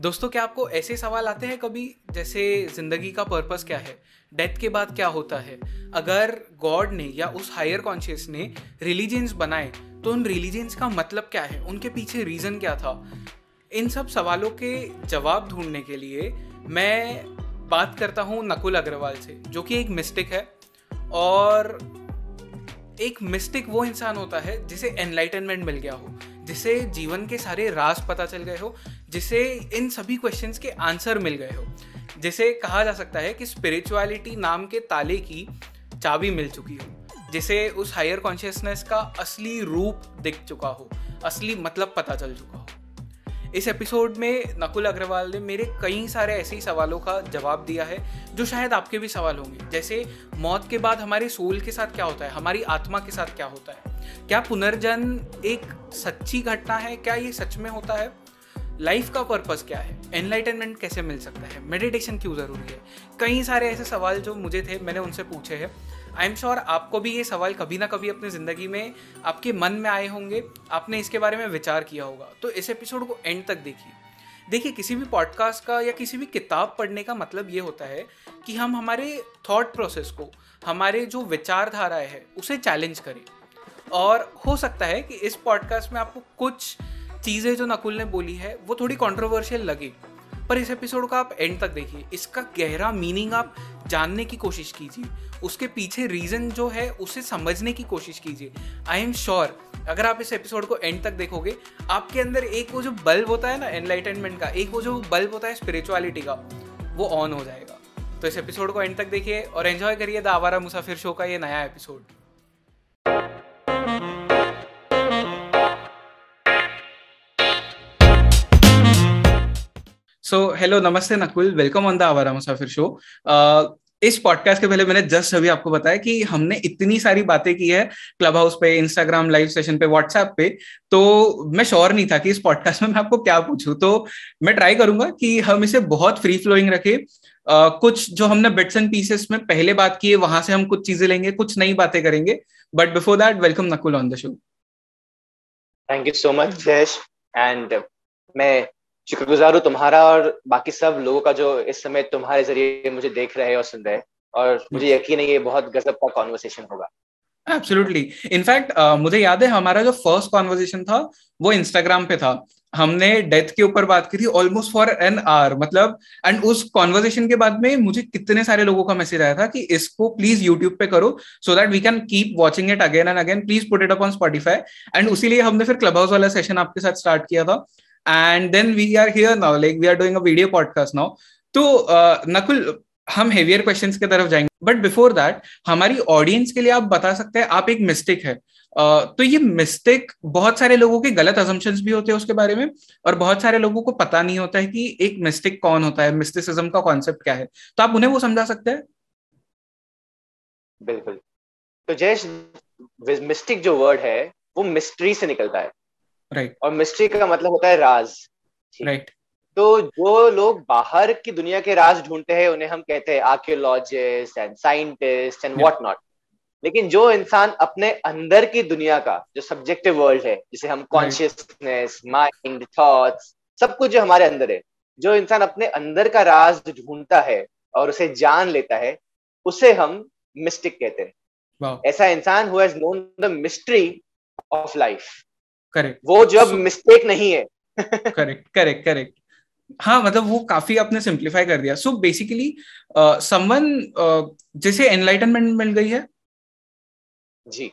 दोस्तों, क्या आपको ऐसे सवाल आते हैं कभी? जैसे, ज़िंदगी का पर्पस क्या है? डेथ के बाद क्या होता है? अगर गॉड ने या उस हायर कॉन्शियस ने रिलीजन्स बनाए तो उन रिलीजन्स का मतलब क्या है? उनके पीछे रीज़न क्या था? इन सब सवालों के जवाब ढूँढने के लिए मैं बात करता हूँ नकुल अग्रवाल से, जो कि एक मिस्टिक है। और एक मिस्टिक वो इंसान होता है जिसे एनलाइटनमेंट मिल गया हो, जिसे जीवन के सारे राज पता चल गए हो जिसे इन सभी क्वेश्चंस के आंसर मिल गए हो। जिसे कहा जा सकता है कि स्पिरिचुअलिटी नाम के ताले की चाबी मिल चुकी हो। जिसे उस हायर कॉन्शियसनेस का असली रूप दिख चुका हो। असली मतलब पता चल चुका हो। इस एपिसोड में नकुल अग्रवाल ने मेरे कई सारे ऐसे ही सवालों का जवाब दिया है, जो शायद आपके भी सवाल होंगे। जैसे, मौत के बाद हमारे सोल के साथ क्या होता है? हमारी आत्मा के साथ क्या होता है? क्या पुनर्जन्म एक सच्ची घटना है? क्या ये सच में होता है? लाइफ का पर्पस क्या है? एनलाइटनमेंट कैसे मिल सकता है? मेडिटेशन क्यों ज़रूरी है? कई सारे ऐसे सवाल जो मुझे थे, मैंने उनसे पूछे हैं। आई एम श्योर आपको भी ये सवाल कभी ना कभी अपनी ज़िंदगी में, आपके मन में आए होंगे। आपने इसके बारे में विचार किया होगा। तो इस एपिसोड को एंड तक देखिए। देखिए, किसी भी पॉडकास्ट का या किसी भी किताब पढ़ने का मतलब ये होता है कि हम हमारे थॉट प्रोसेस को, हमारे जो विचारधाराएँ है, उसे चैलेंज करें। और हो सकता है कि इस पॉडकास्ट में आपको कुछ चीज़ें जो नकुल ने बोली है, वो थोड़ी कॉन्ट्रोवर्शियल लगे। पर इस एपिसोड को आप एंड तक देखिए। इसका गहरा मीनिंग आप जानने की कोशिश कीजिए। उसके पीछे रीज़न जो है, उसे समझने की कोशिश कीजिए। आई एम श्योर अगर आप इस एपिसोड को एंड तक देखोगे, आपके अंदर एक वो जो बल्ब होता है ना एनलाइटनमेंट का, एक वो जो बल्ब होता है स्पिरिचुअलिटी का, वो ऑन हो जाएगा। तो इस एपिसोड को एंड तक देखिए और एंजॉय करिए द आवारा मुसाफिर शो का ये नया एपिसोड सो हेलो नमस्ते नकुल. वेलकम ऑन द आवारा मुसाफिर शो इस पॉडकास्ट के पहले मैंने जस्ट अभी आपको बताया कि हमने इतनी सारी बातें की है क्लब हाउस पे इंस्टाग्राम लाइव सेशन पे व्हाट्सएप पे. तो मैं श्योर नहीं था कि इस पॉडकास्ट में मैं आपको क्या पूछूँ. तो मैं ट्राई करूँगा कि हम इसे बहुत फ्री फ्लोइंग रखें. Uh, कुछ जो हमने बिट्स एंड पीसेस में पहले बात की है वहाँ से हम कुछ चीज़ें लेंगे कुछ नई बातें करेंगे. But before that welcome Nakul on the show thank you so much Jayesh and मैं शुक्रगुजार हूँ तुम्हारा और बाकी सब लोगों का जो इस समय तुम्हारे ज़रिए मुझे देख रहे हैं और सुन रहे हैं। और मुझे यकीन है ये बहुत गजब का कॉन्वर्सेशन होगा। एब्सोल्युटली इनफैक्ट uh, मुझे याद है हमारा जो फ़र्स्ट कॉन्वर्सेशन था वो इंस्टाग्राम पे था। हमने डेथ के ऊपर बात की थी ऑलमोस्ट फॉर एन आवर मतलब एंड उस कॉन्वर्जेशन के बाद में मुझे कितने सारे लोगों का मैसेज आया था कि इसको प्लीज़ यूट्यूब पे करो so that we can keep watching it again and again please put it up on Spotify and उसी लिए हमने फिर क्लब हाउस वाला सेशन आपके साथ स्टार्ट किया था। And then we are here now like we are doing a video podcast now. तो नकुल हम हेवियर क्वेश्चंस की तरफ़ जाएँगे. बट बिफोर दैट हमारी ऑडियंस के लिए आप बता सकते हैं आप एक मिस्टेक है. uh, तो ये मिस्टेक बहुत सारे लोगों के गलत असम्पशंस भी होते हैं उसके बारे में और बहुत सारे लोगों को पता नहीं होता है कि एक मिस्टेक कौन होता है मिस्टिसिज्म का कॉन्सेप्ट क्या है. तो आप उन्हें वो समझा सकते हैं? बिल्कुल. तो जयेश मिस्टिक जो वर्ड है वो मिस्ट्री से निकलता है. राइट और मिस्ट्री का मतलब होता है राज। राइट तो जो लोग बाहर की दुनिया के राज ढूंढते हैं उन्हें हम कहते हैं archaeologist and scientist and what not लेकिन जो इंसान अपने अंदर की दुनिया का जो सब्जेक्टिव वर्ल्ड है जिसे हम कॉन्शियसनेस माइंड थॉट्स सब कुछ जो हमारे अंदर है जो इंसान अपने अंदर का राज ढूंढता है और उसे जान लेता है उसे हम मिस्टिक कहते हैं। ऐसा इंसान who has known the mystery of life correct वो जब मिस्टेक नहीं है करेक्ट करेक्ट करेक्ट हाँ मतलब वो काफ़ी आपने सिंप्लीफाई कर दिया सो बेसिकली समवन जिसे एनलाइटनमेंट मिल गई है जी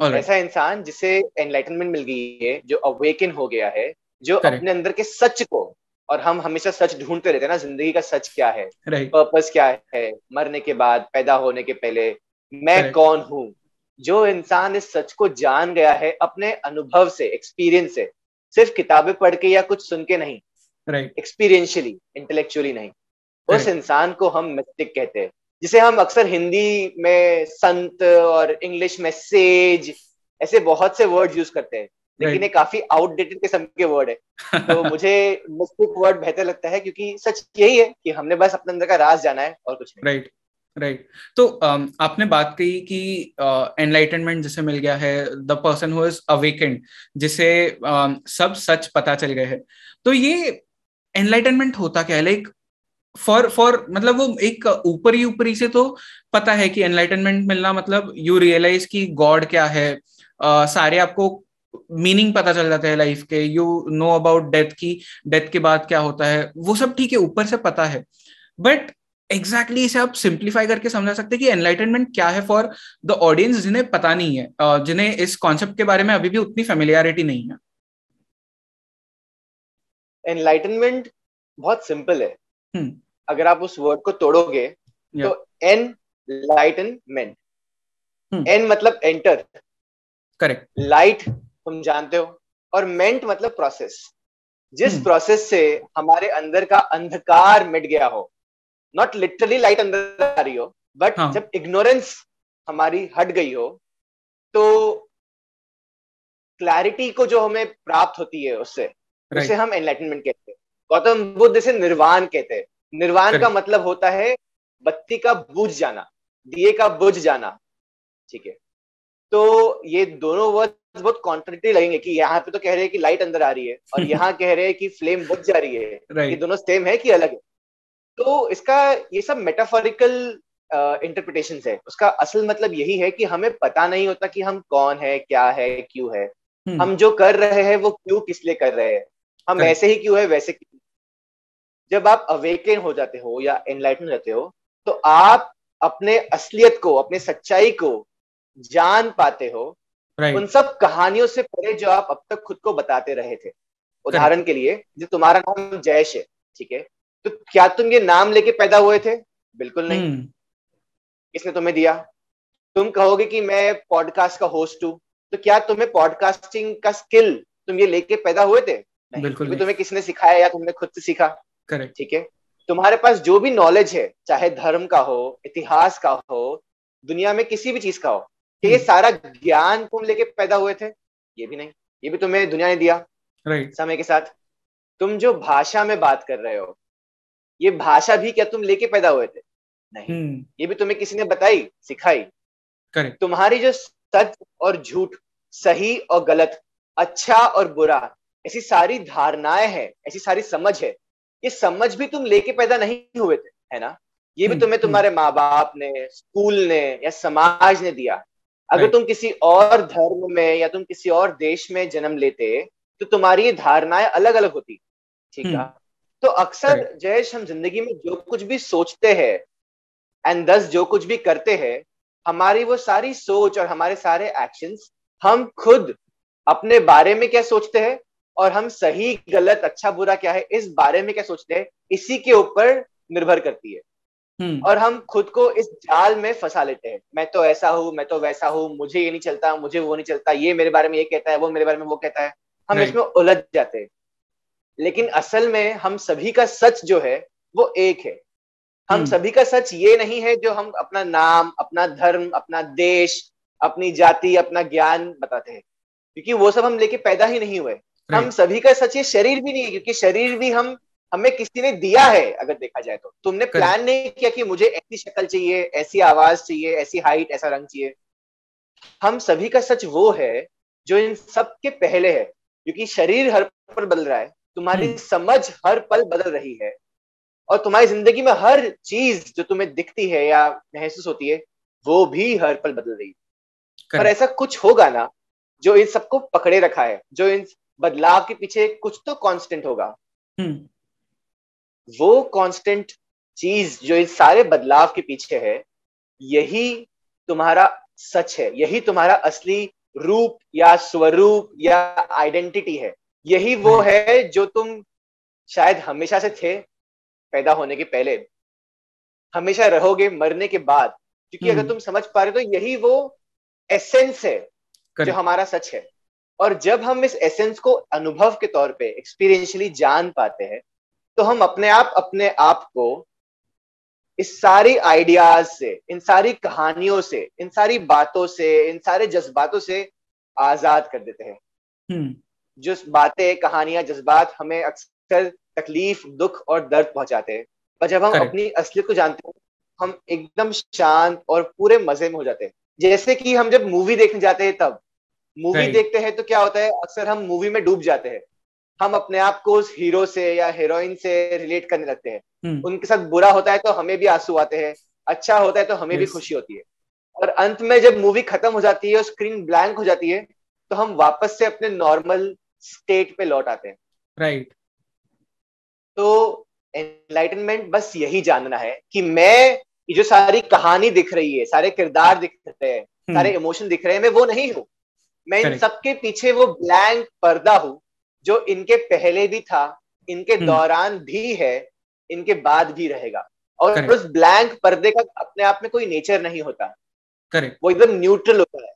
right. ऐसा इंसान जिसे एनलाइटनमेंट मिल गई है जो अवेकन हो गया है जो Correct. अपने अंदर के सच को और हम हमेशा सच ढूंढते रहते हैं ना ज़िंदगी का सच क्या है पर्पस right. क्या है मरने के बाद पैदा होने के पहले मैं Correct. कौन हूँ जो इंसान इस सच को जान गया है अपने अनुभव से एक्सपीरियंस से सिर्फ़ किताबें पढ़ के या कुछ सुन के नहीं एक्सपीरियंशियली right. इंटेलेक्चुअली नहीं। right. उस इंसान को हम मिस्टिक कहते हैं जिसे हम अक्सर हिंदी में संत और इंग्लिश में सेज ऐसे बहुत से वर्ड यूज़ करते हैं लेकिन ये काफ़ी आउटडेटेड किस्म के वर्ड है। तो मुझे मिस्टिक वर्ड बेहतर लगता है क्योंकि सच यही है कि हमने बस अपने अंदर का राज जाना है और कुछ नहीं। Right right right. तो um, आपने बात कही कि एनलाइटनमेंट uh, जिसे मिल गया है the person who is awakened जिसे um, सब सच पता चल गए हैं। तो ये एनलाइटनमेंट होता क्या है? लाइक फॉर फॉर मतलब वो एक ऊपरी ऊपरी से तो पता है कि एनलाइटनमेंट मिलना मतलब यू रियलाइज़ कि गॉड क्या है। Uh, सारे आपको मीनिंग पता चल जाता है लाइफ के। यू नो अबाउट डेथ की डेथ के बाद क्या होता है? वो सब ठीक है ऊपर से पता है। बट एग्जैक्टली exactly इसे आप सिंप्लीफाई करके समझा सकते हैं कि एनलाइटनमेंट क्या है फॉर द ऑडियंस जिन्हें पता नहीं है जिन्हें इस कॉन्सेप्ट के बारे में अभी भी उतनी फेमिलियरिटी नहीं है एनलाइटनमेंट बहुत सिंपल है hmm. अगर आप उस वर्ड को तोड़ोगे yeah. तो एन लाइटनमेंट एन मतलब एंटर करेक्ट लाइट तुम जानते हो और मेंट मतलब प्रोसेस जिस प्रोसेस hmm. से हमारे अंदर का अंधकार मिट गया हो नॉट लिटरली लाइट अंदर आ रही हो बट हाँ. जब इग्नोरेंस हमारी हट गई हो तो क्लैरिटी को जो हमें प्राप्त होती है उससे right. उसे हम एनलाइटनमेंट कहते हैं। गौतम बुद्ध से निर्वाण कहते हैं। निर्वाण का मतलब होता है बत्ती का बुझ जाना दिए का बुझ जाना। ठीक है? तो ये दोनों वर्ड बहुत कॉन्ट्रेक्टरी लगेंगे कि यहाँ पे तो कह रहे हैं कि लाइट अंदर आ रही है और यहाँ कह रहे हैं कि फ्लेम बुझ जा रही है। right. ये दोनों सेम है कि अलग है? तो इसका ये सब मेटाफोरिकल इंटरप्रिटेशन है। उसका असल मतलब यही है कि हमें पता नहीं होता कि हम कौन है क्या है क्यों है। hmm. हम जो कर रहे हैं वो क्यों किस लिए कर रहे हैं? हम. ऐसे ही क्यों है वैसे क्यों जब आप अवेकन हो जाते हो या एनलाइटन रहते हो तो आप अपने असलियत को अपने सच्चाई को जान पाते हो। Right. उन सब कहानियों से परे जो आप अब तक खुद को बताते रहे थे। उदाहरण के लिए जो तुम्हारा नाम जयश है ठीक है? तो क्या तुम ये नाम लेके पैदा हुए थे? बिल्कुल नहीं। hmm. किसने तुम्हें दिया? तुम कहोगे कि मैं पॉडकास्ट का होस्ट हूँ। तो क्या तुम्हें पॉडकास्टिंग का स्किल तुम ये लेके पैदा हुए थे? नहीं। बिल्कुल नहीं। तुम्हें किसने सिखाया या तुमने खुद से सीखा? करेक्ट ठीक है? तुम्हारे पास जो भी नॉलेज है चाहे धर्म का हो इतिहास का हो दुनिया में किसी भी चीज़ का हो ये हम्म। सारा ज्ञान तुम लेके पैदा हुए थे? ये भी नहीं। ये भी तुम्हें दुनिया ने दिया। राइट समय के साथ। तुम जो भाषा में बात कर रहे हो ये भाषा भी क्या तुम लेके पैदा हुए थे? नहीं। hmm. ये भी तुम्हें किसी ने बताई? सिखाई? करेक्ट तुम्हारी जो सच और झूठ सही और गलत अच्छा और बुरा ऐसी सारी धारणाएँ हैं ऐसी सारी समझ है ये समझ भी तुम लेके पैदा नहीं हुए थे है ना? ये भी hmm. तुम्हें तुम्हारे माँ बाप ने स्कूल ने या समाज ने दिया। अगर तुम किसी और धर्म में या तुम किसी और देश में जन्म लेते तो तुम्हारी ये धारणाएँ अलग अलग होती ठीक है तो अक्सर जयेश हम ज़िंदगी में जो कुछ भी सोचते हैं एंड दस जो कुछ भी करते हैं हमारी वो सारी सोच और हमारे सारे एक्शंस हम खुद अपने बारे में क्या सोचते हैं और हम सही गलत अच्छा बुरा क्या है इस बारे में क्या सोचते हैं इसी के ऊपर निर्भर करती है। हम्म। और हम खुद को इस जाल में फंसा लेते हैं। मैं तो ऐसा हूँ मैं तो वैसा हूँ मुझे ये नहीं चलता मुझे वो नहीं चलता ये मेरे बारे में ये कहता है वो मेरे बारे में वो कहता है। हम इसमें उलझ जाते हैं। लेकिन असल में हम सभी का सच जो है वो एक है। हम हम्म। सभी का सच ये नहीं है जो हम अपना नाम अपना धर्म अपना देश अपनी जाति अपना ज्ञान बताते हैं। क्योंकि वो सब हम लेके पैदा ही नहीं हुए। हम सभी का सच ये शरीर भी नहीं है क्योंकि शरीर भी हम हमें किसी ने दिया है अगर देखा जाए तो। तुमने प्लान नहीं किया कि मुझे ऐसी शक्ल चाहिए ऐसी आवाज़ चाहिए ऐसी हाइट ऐसा रंग चाहिए। हम सभी का सच वो है जो इन सब के पहले है। क्योंकि शरीर हर पर बदल रहा है। तुम्हारी हम्म। समझ हर पल बदल रही है और तुम्हारी ज़िंदगी में हर चीज़ जो तुम्हें दिखती है या महसूस होती है वो भी हर पल बदल रही है पर ऐसा कुछ होगा ना जो इन सबको पकड़े रखा है जो इन बदलाव के पीछे कुछ तो कांस्टेंट होगा हम्म। वो कांस्टेंट चीज़ जो इस सारे बदलाव के पीछे है यही तुम्हारा सच है यही तुम्हारा असली रूप या स्वरूप या आइडेंटिटी है यही वो हम्म। है जो तुम शायद हमेशा से थे पैदा होने के पहले हमेशा रहोगे मरने के बाद क्योंकि अगर हम्म। तुम समझ पा रहे हो तो यही वो एसेंस है जो हमारा सच है और जब हम इस एसेंस को अनुभव के तौर पे एक्सपीरियंशली जान पाते हैं तो हम अपने आप अपने आप को इस सारी आइडियाज़ से इन सारी कहानियों से इन सारी बातों से इन सारे जज्बातों से आज़ाद कर देते हैं हम्म। जो बातें कहानियाँ जज्बात हमें अक्सर तकलीफ़ दुख और दर्द पहुंचाते हैं पर जब हम Correct. अपनी असलियत को जानते हैं हम एकदम शांत और पूरे मज़े में हो जाते हैं जैसे कि हम जब मूवी देखने जाते हैं तब मूवी देखते हैं तो क्या होता है अक्सर हम मूवी में डूब जाते हैं हम अपने आप को उस हीरो से या हीरोइन से रिलेट करने लगते हैं hmm. उनके साथ बुरा होता है तो हमें भी आँसू आते हैं अच्छा होता है तो हमें yes. भी खुशी होती है और अंत में जब मूवी खत्म हो जाती है और स्क्रीन ब्लैंक हो जाती है तो हम वापस से अपने नॉर्मल स्टेट पे लौट आते हैं राइट right. तो एनलाइटनमेंट बस यही जानना है कि मैं ये जो सारी कहानी दिख रही है सारे किरदार दिख रहे हैं hmm. सारे इमोशन दिख रहे हैं मैं वो नहीं हूँ मैं इन सबके पीछे वो ब्लैंक पर्दा हूँ जो इनके पहले भी था इनके hmm. दौरान भी है इनके बाद भी रहेगा और उस ब्लैंक पर्दे का अपने आप में कोई नेचर नहीं होता Correct. वो एकदम न्यूट्रल होता है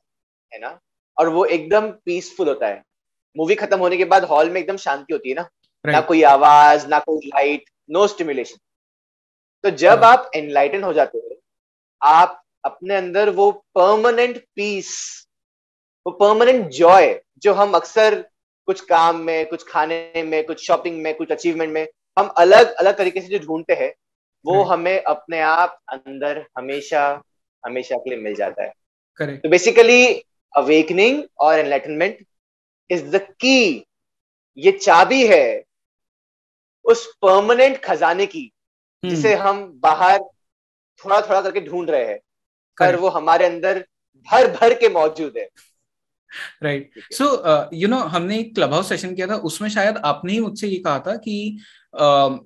है ना और वो एकदम पीसफुल होता है मूवी खत्म होने के बाद हॉल में एकदम शांति होती है ना right. ना कोई आवाज़ ना कोई लाइट नो स्टिमुलेशन तो जब right. आप एनलाइटन हो जाते हो आप अपने अंदर वो परमानेंट पीस वो परमानेंट जॉय जो हम अक्सर कुछ काम में कुछ खाने में कुछ शॉपिंग में कुछ अचीवमेंट में हम अलग अलग तरीके से जो ढूंढते हैं वो right. हमें अपने आप अंदर हमेशा हमेशा के लिए मिल जाता है Correct. तो बेसिकली अवेकनिंग और एनलाइटनमेंट इज़ द की ये चाबी है उस परमानेंट खजाने की हम्म। जिसे हम बाहर थोड़ा थोड़ा करके ढूंढ रहे हैं पर वो हमारे अंदर भर भर के मौजूद है। राइट सो यू नो हमने एक क्लब हाउस सेशन किया था उसमें शायद आपने ही मुझसे ये कहा था कि uh,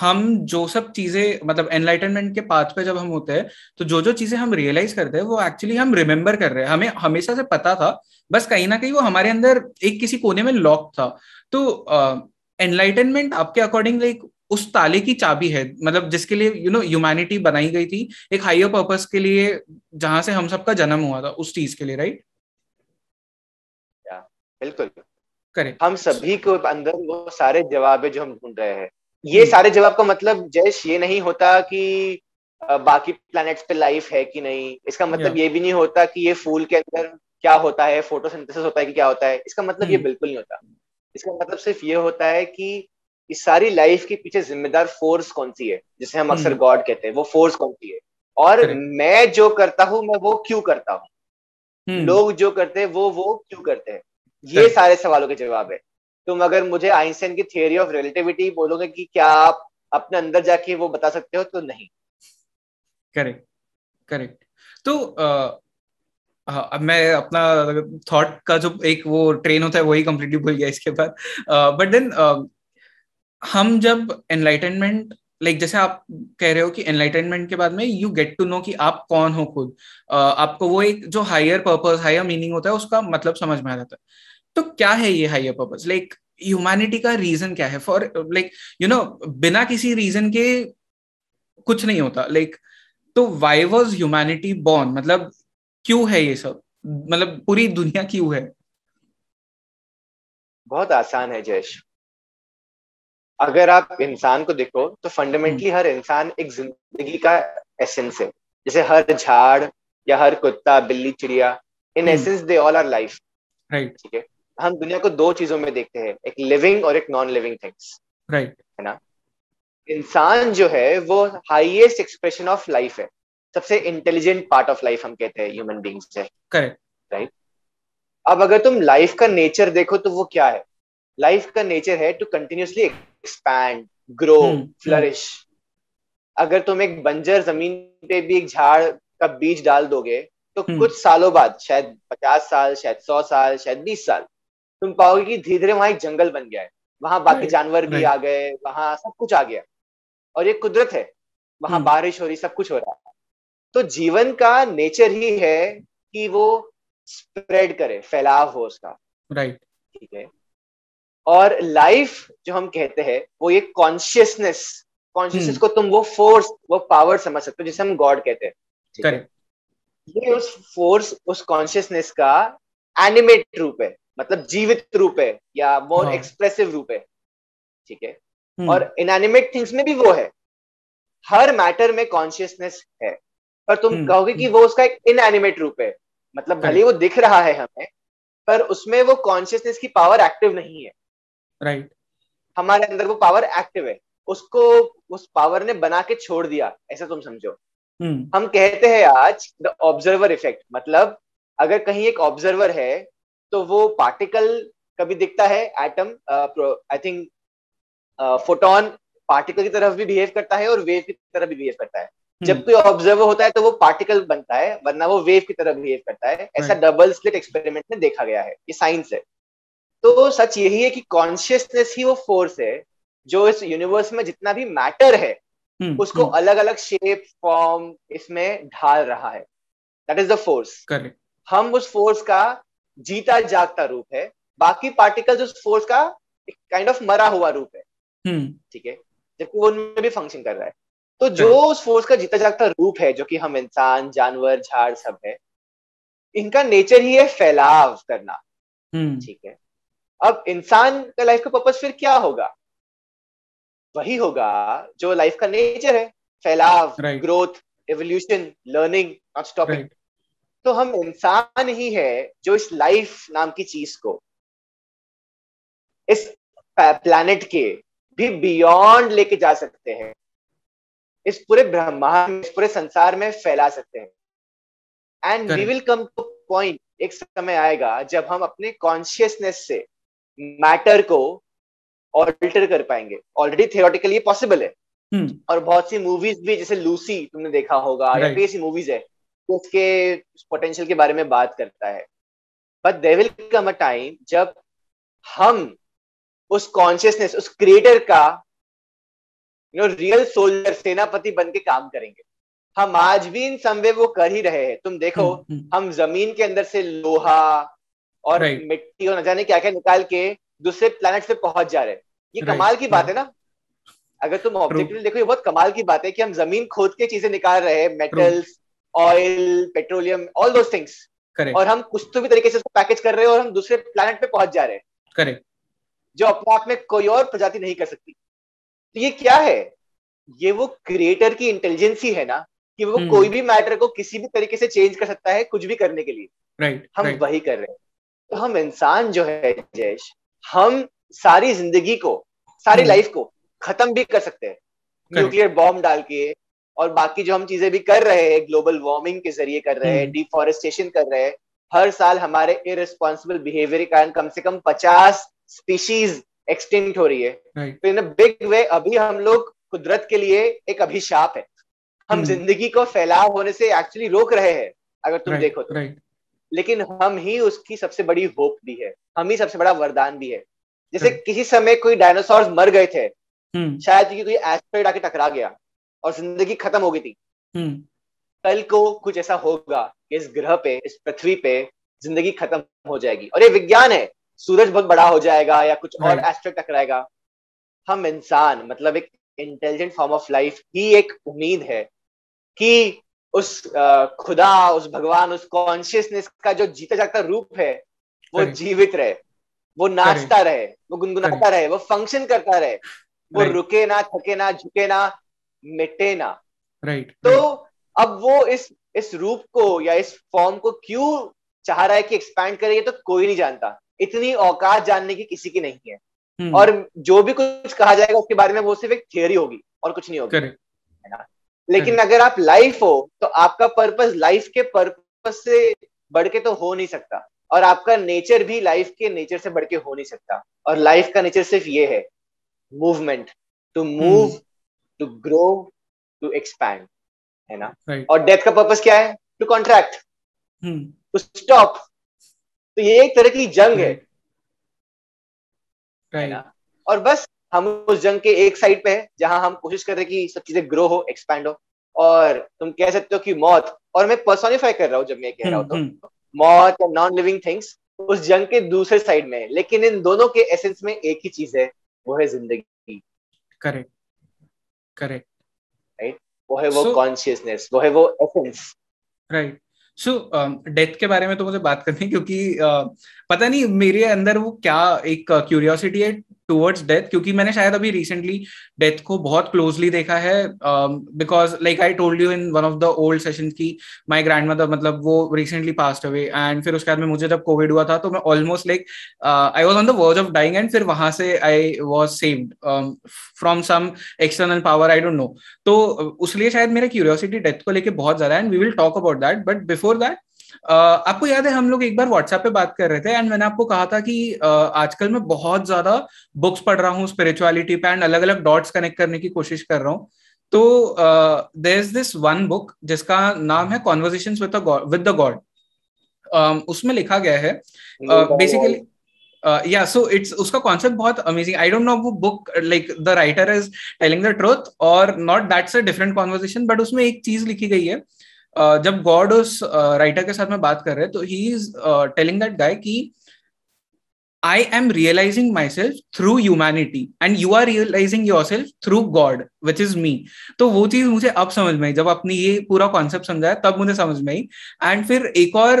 हम जो सब चीज़ें मतलब एनलाइटनमेंट के पाथ पे जब हम होते हैं तो जो जो चीज़ें हम रियलाइज़ करते हैं वो एक्चुअली हम रिमेम्बर कर रहे हैं। हमें हमेशा से पता था बस कहीं ना कहीं वो हमारे अंदर एक किसी कोने में लॉक था। तो एनलाइटनमेंट uh, आपके अकॉर्डिंग लाइक उस ताले की चाबी है मतलब जिसके लिए यू नो ह्यूमैनिटी बनाई गई थी एक हाइयर पर्पस के लिए जहाँ से हम सबका जन्म हुआ था उस चीज़ के लिए राइट बिल्कुल। करें हम सभी को अंदर वो सारे जवाब है जो हम ढूंढ रहे हैं ये हम्म। सारे जवाब का मतलब जयश ये नहीं होता कि बाकी प्लैनेट्स पे लाइफ है कि नहीं। इसका मतलब ये भी नहीं होता कि ये फूल के अंदर क्या होता है फोटोसिंथेसिस होता है कि क्या होता है। इसका मतलब ये हम्म। बिल्कुल नहीं होता। इसका मतलब सिर्फ़ ये होता है कि इस सारी लाइफ के पीछे जिम्मेदार फोर्स कौन सी है? जिसे हम अक्सर गॉड हम्म। कहते हैं वो फोर्स कौन सी है? और मैं जो करता हूँ मैं वो क्यों करता हूँ? लोग जो करते हैं वो वो क्यों करते हैं? ये सारे सवालों के जवाब है। तुम अगर मुझे आइंस्टाइन की थियोरी ऑफ़ रिलेटिविटी बोलोगे कि क्या आप अपने अंदर जाके वो बता सकते हो तो नहीं। करेक्ट करेक्ट तो हाँ अब मैं अपना थॉट का जो एक वो ट्रेन होता है वही कंप्लीटली भूल गया इसके बाद। बट देन हम जब एनलाइटनमेंट लाइक like, जैसे आप कह रहे हो कि एनलाइटनमेंट के बाद में यू गेट टू नो कि आप कौन हो खुद। uh, आपको वो एक जो हायर पर्पस हायर मीनिंग होता है उसका मतलब समझ में आ जाता है। तो क्या है ये हायर पर्पस लाइक ह्यूमैनिटी का रीजन क्या है? फॉर लाइक यू नो बिना किसी रीजन के कुछ नहीं होता। लाइक like, तो वाई वॉज़ ह्यूमैनिटी बॉर्न मतलब क्यों है ये सब? मतलब पूरी दुनिया क्यों है? बहुत आसान है जयश। अगर आप इंसान को देखो तो फंडामेंटली हम्म। हर इंसान एक ज़िंदगी का एसेंस है। जैसे हर झाड़ या हर कुत्ता बिल्ली चिड़िया in essence they all are life right ठीक है? हम दुनिया को दो चीज़ों में देखते हैं एक लिविंग और एक नॉन लिविंग थिंग्स राइट है ना? इंसान जो है वो हाईएस्ट एक्सप्रेशन ऑफ़ लाइफ है। सबसे इंटेलिजेंट पार्ट ऑफ़ लाइफ हम कहते हैं ह्यूमन बींग्स है करेक्ट राइट अब अगर तुम लाइफ का नेचर देखो तो वो क्या है? लाइफ का नेचर है to continuously expand grow flourish अगर तुम एक बंजर ज़मीन पे भी एक झाड़ का बीज डाल दोगे तो hmm. कुछ सालों बाद शायद पचास साल शायद सौ साल शायद बीस साल तुम पाओगे कि धीरे धीरे वहाँ एक जंगल बन गया है। वहाँ बाकी जानवर भी आ गए वहाँ सब कुछ आ गया। और ये कुदरत है वहाँ hmm. बारिश हो रही सब कुछ हो रहा है। तो जीवन का नेचर ही है कि वो स्प्रेड करे फैलाव हो उसका। राइट ठीक है? और लाइफ जो हम कहते हैं वो ये कॉन्शियसनेस कॉन्शियसनेस. को तुम वो फोर्स वो पावर समझ सकते हो जिसे हम गॉड कहते हैं। ये उस फोर्स उस कॉन्शियसनेस का एनिमेट रूप है। मतलब जीवित रूप है या मोर एक्सप्रेसिव हाँ। रूप है ठीक है hmm. और इनएनिमेट थिंग्स में भी वो है हर मैटर में कॉन्शियसनेस है पर तुम hmm. कहोगे कि वो उसका एक इनएनिमेट रूप है मतलब भले वो दिख रहा है हमें पर उसमें वो कॉन्शियसनेस की पावर एक्टिव नहीं है राइट right. हमारे अंदर वो पावर एक्टिव है उसको उस पावर ने बना के छोड़ दिया ऐसा तुम समझो hmm. हम कहते हैं आज द ऑब्जर्वर इफ़ेक्ट मतलब अगर कहीं एक ऑब्जर्वर है तो वो पार्टिकल कभी दिखता है atom I think photon particle की तरफ़ भी बिहेव करता है और वेव की तरफ़ भी बिहेव करता है। जब हम्म। कोई ऑब्जर्वर होता है तो वो पार्टिकल बनता है वरना वो वेव की तरफ़ बिहेव करता है। ऐसा डबल स्प्लिट एक्सपेरिमेंट में देखा गया है ये साइंस है। तो सच यही है कि कॉन्शियसनेस ही वो फोर्स है जो इस यूनिवर्स में जितना भी मैटर है हम्म, उसको अलग अलग शेप फॉर्म इसमें ढाल रहा है। दैट इज़ द फोर्स हम उस फोर्स का जीता जागता रूप है। बाकी पार्टिकल्स उस फोर्स का एक काइंड ऑफ़ मरा हुआ रूप है। हम्म। ठीक है? जबकि वो उनमें भी फ़ंक्शन कर रहा है। तो जो उस फोर्स का जीता जागता रूप है जो कि हम इंसान जानवर झाड़ सब है इनका नेचर ही है फैलाव करना। हम्म। ठीक है? अब इंसान का लाइफ का पर्पज फिर क्या होगा? वही होगा जो लाइफ का नेचर है। फैलाव growth evolution learning not stopping तो हम इंसान ही है जो इस लाइफ नाम की चीज़ को इस प्लैनेट के भी बियॉन्ड लेके जा सकते हैं। इस पूरे ब्रह्मांड इस पूरे संसार में फैला सकते हैं। And we will come to point एक समय आएगा जब हम अपने कॉन्शियसनेस से मैटर को ऑल्टर कर पाएँगे। ऑलरेडी थियोरटिकली ये पॉसिबल है। hmm. और बहुत सी मूवीज़ भी जैसे लूसी तुमने देखा होगा. या ऐसी मूवीज़ है। जो उसके पोटेंशियल के बारे में बात करता है। But they will come a time जब हम उस कॉन्शियसनेस उस क्रिएटर का यू नो रियल सोल्जर सेनापति बन के काम करेंगे। हम आज भी इन समवे वो कर ही रहे हैं। तुम देखो hmm, hmm. हम ज़मीन के अंदर से लोहा और. मिट्टी और न जाने क्या क्या निकाल के दूसरे प्लैनेट पे पहुँच जा रहे हैं। ये. कमाल की बात है ना? अगर तुम ऑब्जेक्टिवली देखो ये बहुत कमाल की बात है कि हम ज़मीन खोद के चीज़ें निकाल रहे हैं metals oil petroleum all those things और हम कुछ तो भी तरीके से पैकेज कर रहे हैं और हम दूसरे प्लैनेट पे पहुँच जा रहे हैं। करेक्ट जो अपने आप में कोई और प्रजाति नहीं कर सकती। तो ये क्या है? ये वो क्रिएटर की इंटेलिजेंसी है ना कि वो hmm. कोई भी मैटर को किसी भी तरीके से चेंज कर सकता है कुछ भी करने के लिए। Right, हम right. वही कर रहे हैं। तो हम इंसान जो है जयेश हम सारी ज़िंदगी को सारी लाइफ hmm. को खत्म भी कर सकते हैं। न्यूक्लियर बॉम्ब डाल के और बाकी जो हम चीज़ें भी कर रहे हैं ग्लोबल वार्मिंग के ज़रिए कर रहे हैं डिफॉरेस्टेशन hmm. कर रहे हैं हर साल हमारे इरेस्पॉन्सिबल बिहेवियर के कारण कम से कम पचास स्पीशीज एक्सटिंक्ट हो रही है। तो इन बिग वे अभी हम लोग कुदरत के लिए एक अभिशाप है। हम hmm. ज़िंदगी को फैलाव होने से एक्चुअली रोक रहे हैं अगर तुम देखो तो। लेकिन हम ही उसकी सबसे बड़ी होप भी है। हम ही सबसे बड़ा वरदान भी है। जैसे किसी समय कोई डायनासोर मर गए थे hmm. शायद कोई एस्ट्रॉइड आके टकरा गया। और ज़िंदगी खत्म हो गई थी। hmm. कल को कुछ ऐसा होगा कि इस ग्रह पे इस पृथ्वी पे ज़िंदगी खत्म हो जाएगी। और ये विज्ञान है सूरज बहुत बड़ा हो जाएगा या कुछ और एस्ट्रॉइड टकराएगा। हम इंसान मतलब एक इंटेलिजेंट फॉर्म ऑफ़ लाइफ ही एक उम्मीद है कि उस खुदा उस भगवान उस कॉन्शियसनेस का जो जीता जागता रूप है वो जीवित रहे। वो नाचता रहे वो गुनगुनाता रहे वो फ़ंक्शन करता रहे। वो रुके ना थके ना झुके ना मिटे ना राइट तो अब वो इस इस रूप को या इस फॉर्म को क्यों चाह रहा है कि एक्सपैंड करे ये तो कोई नहीं जानता। इतनी औकात जानने की किसी की नहीं है। हम्म। और जो भी कुछ कहा जाएगा उसके बारे में वो सिर्फ़ एक थियोरी होगी और कुछ नहीं होगी। है ना? लेकिन. अगर आप लाइफ हो तो आपका पर्पस लाइफ के पर्पस से बढ़ के तो हो नहीं सकता। और आपका नेचर भी लाइफ के नेचर से बढ़ के हो नहीं सकता। और लाइफ का नेचर सिर्फ़ ये है movement to move to grow to expand है ना? Right. और डेथ का पर्पस क्या है? टू कॉन्ट्रैक्ट टू स्टॉप तो ये एक तरह की जंग है। Right. ना? और बस हम उस जंग के एक साइड पे है जहाँ हम कोशिश कर रहे हैं कि सब चीज़ें ग्रो हो एक्सपैंड हो। और तुम कह सकते हो कि मौत और मैं पर्सोनिफाई कर रहा हूँ जब मैं कह रहा हूँ तो। हम्म। मौत या नॉन लिविंग थिंग्स उस जंग के दूसरे साइड में है। लेकिन इन दोनों के एसेंस में एक ही चीज़ है वो है ज़िंदगी। करेक्ट करेक्ट राइट वो है वो कॉन्शियसनेस वो है वो एसेंस राइट सो डेथ के बारे में तो मुझे बात करनी क्योंकि uh, पता नहीं मेरे अंदर वो क्या एक क्यूरियोसिटी है टुवर्ड्स डेथ क्योंकि मैंने शायद अभी रिसेंटली डेथ को बहुत क्लोजली देखा है because like I told you in one of the old session की माई ग्रैंड मदर मतलब वो रिसेंटली पास्ट अवे एंड फिर उसके बाद में मुझे जब कोविड हुआ था तो मैं almost like I was on the verge of dying and फिर वहाँ से I was saved from some external power I don't know तो उसलिए शायद मेरा क्यूरियोसिटी डेथ को लेकर बहुत ज़्यादा and we will talk about that but before that आपको याद है हम लोग एक बार व्हाट्सएप पे बात कर रहे थे एंड मैंने आपको कहा था कि आजकल मैं बहुत ज़्यादा बुक्स पढ़ रहा हूँ स्पिरिचुअलिटी पे एंड अलग अलग डॉट्स कनेक्ट करने की कोशिश कर रहा हूँ। तो there is this one book जिसका नाम है conversation with with the God उसमें लिखा गया है। बेसिकली या सो इट्स उसका कॉन्सेप्ट बहुत अमेजिंग आई डोंट नो वो book like the writer is telling the truth और not that's a different conversation but उसमें एक चीज़ लिखी गई है। Uh, जब गॉड उस राइटर uh, के साथ में बात कर रहे हैं तो he is telling that guy की realising am self through humanity and you are realising yourself through God which is me तो वो चीज़ मुझे अब समझ में आई। जब अपनी ये पूरा कॉन्सेप्ट समझाया तब मुझे समझ में आई। एंड फिर एक और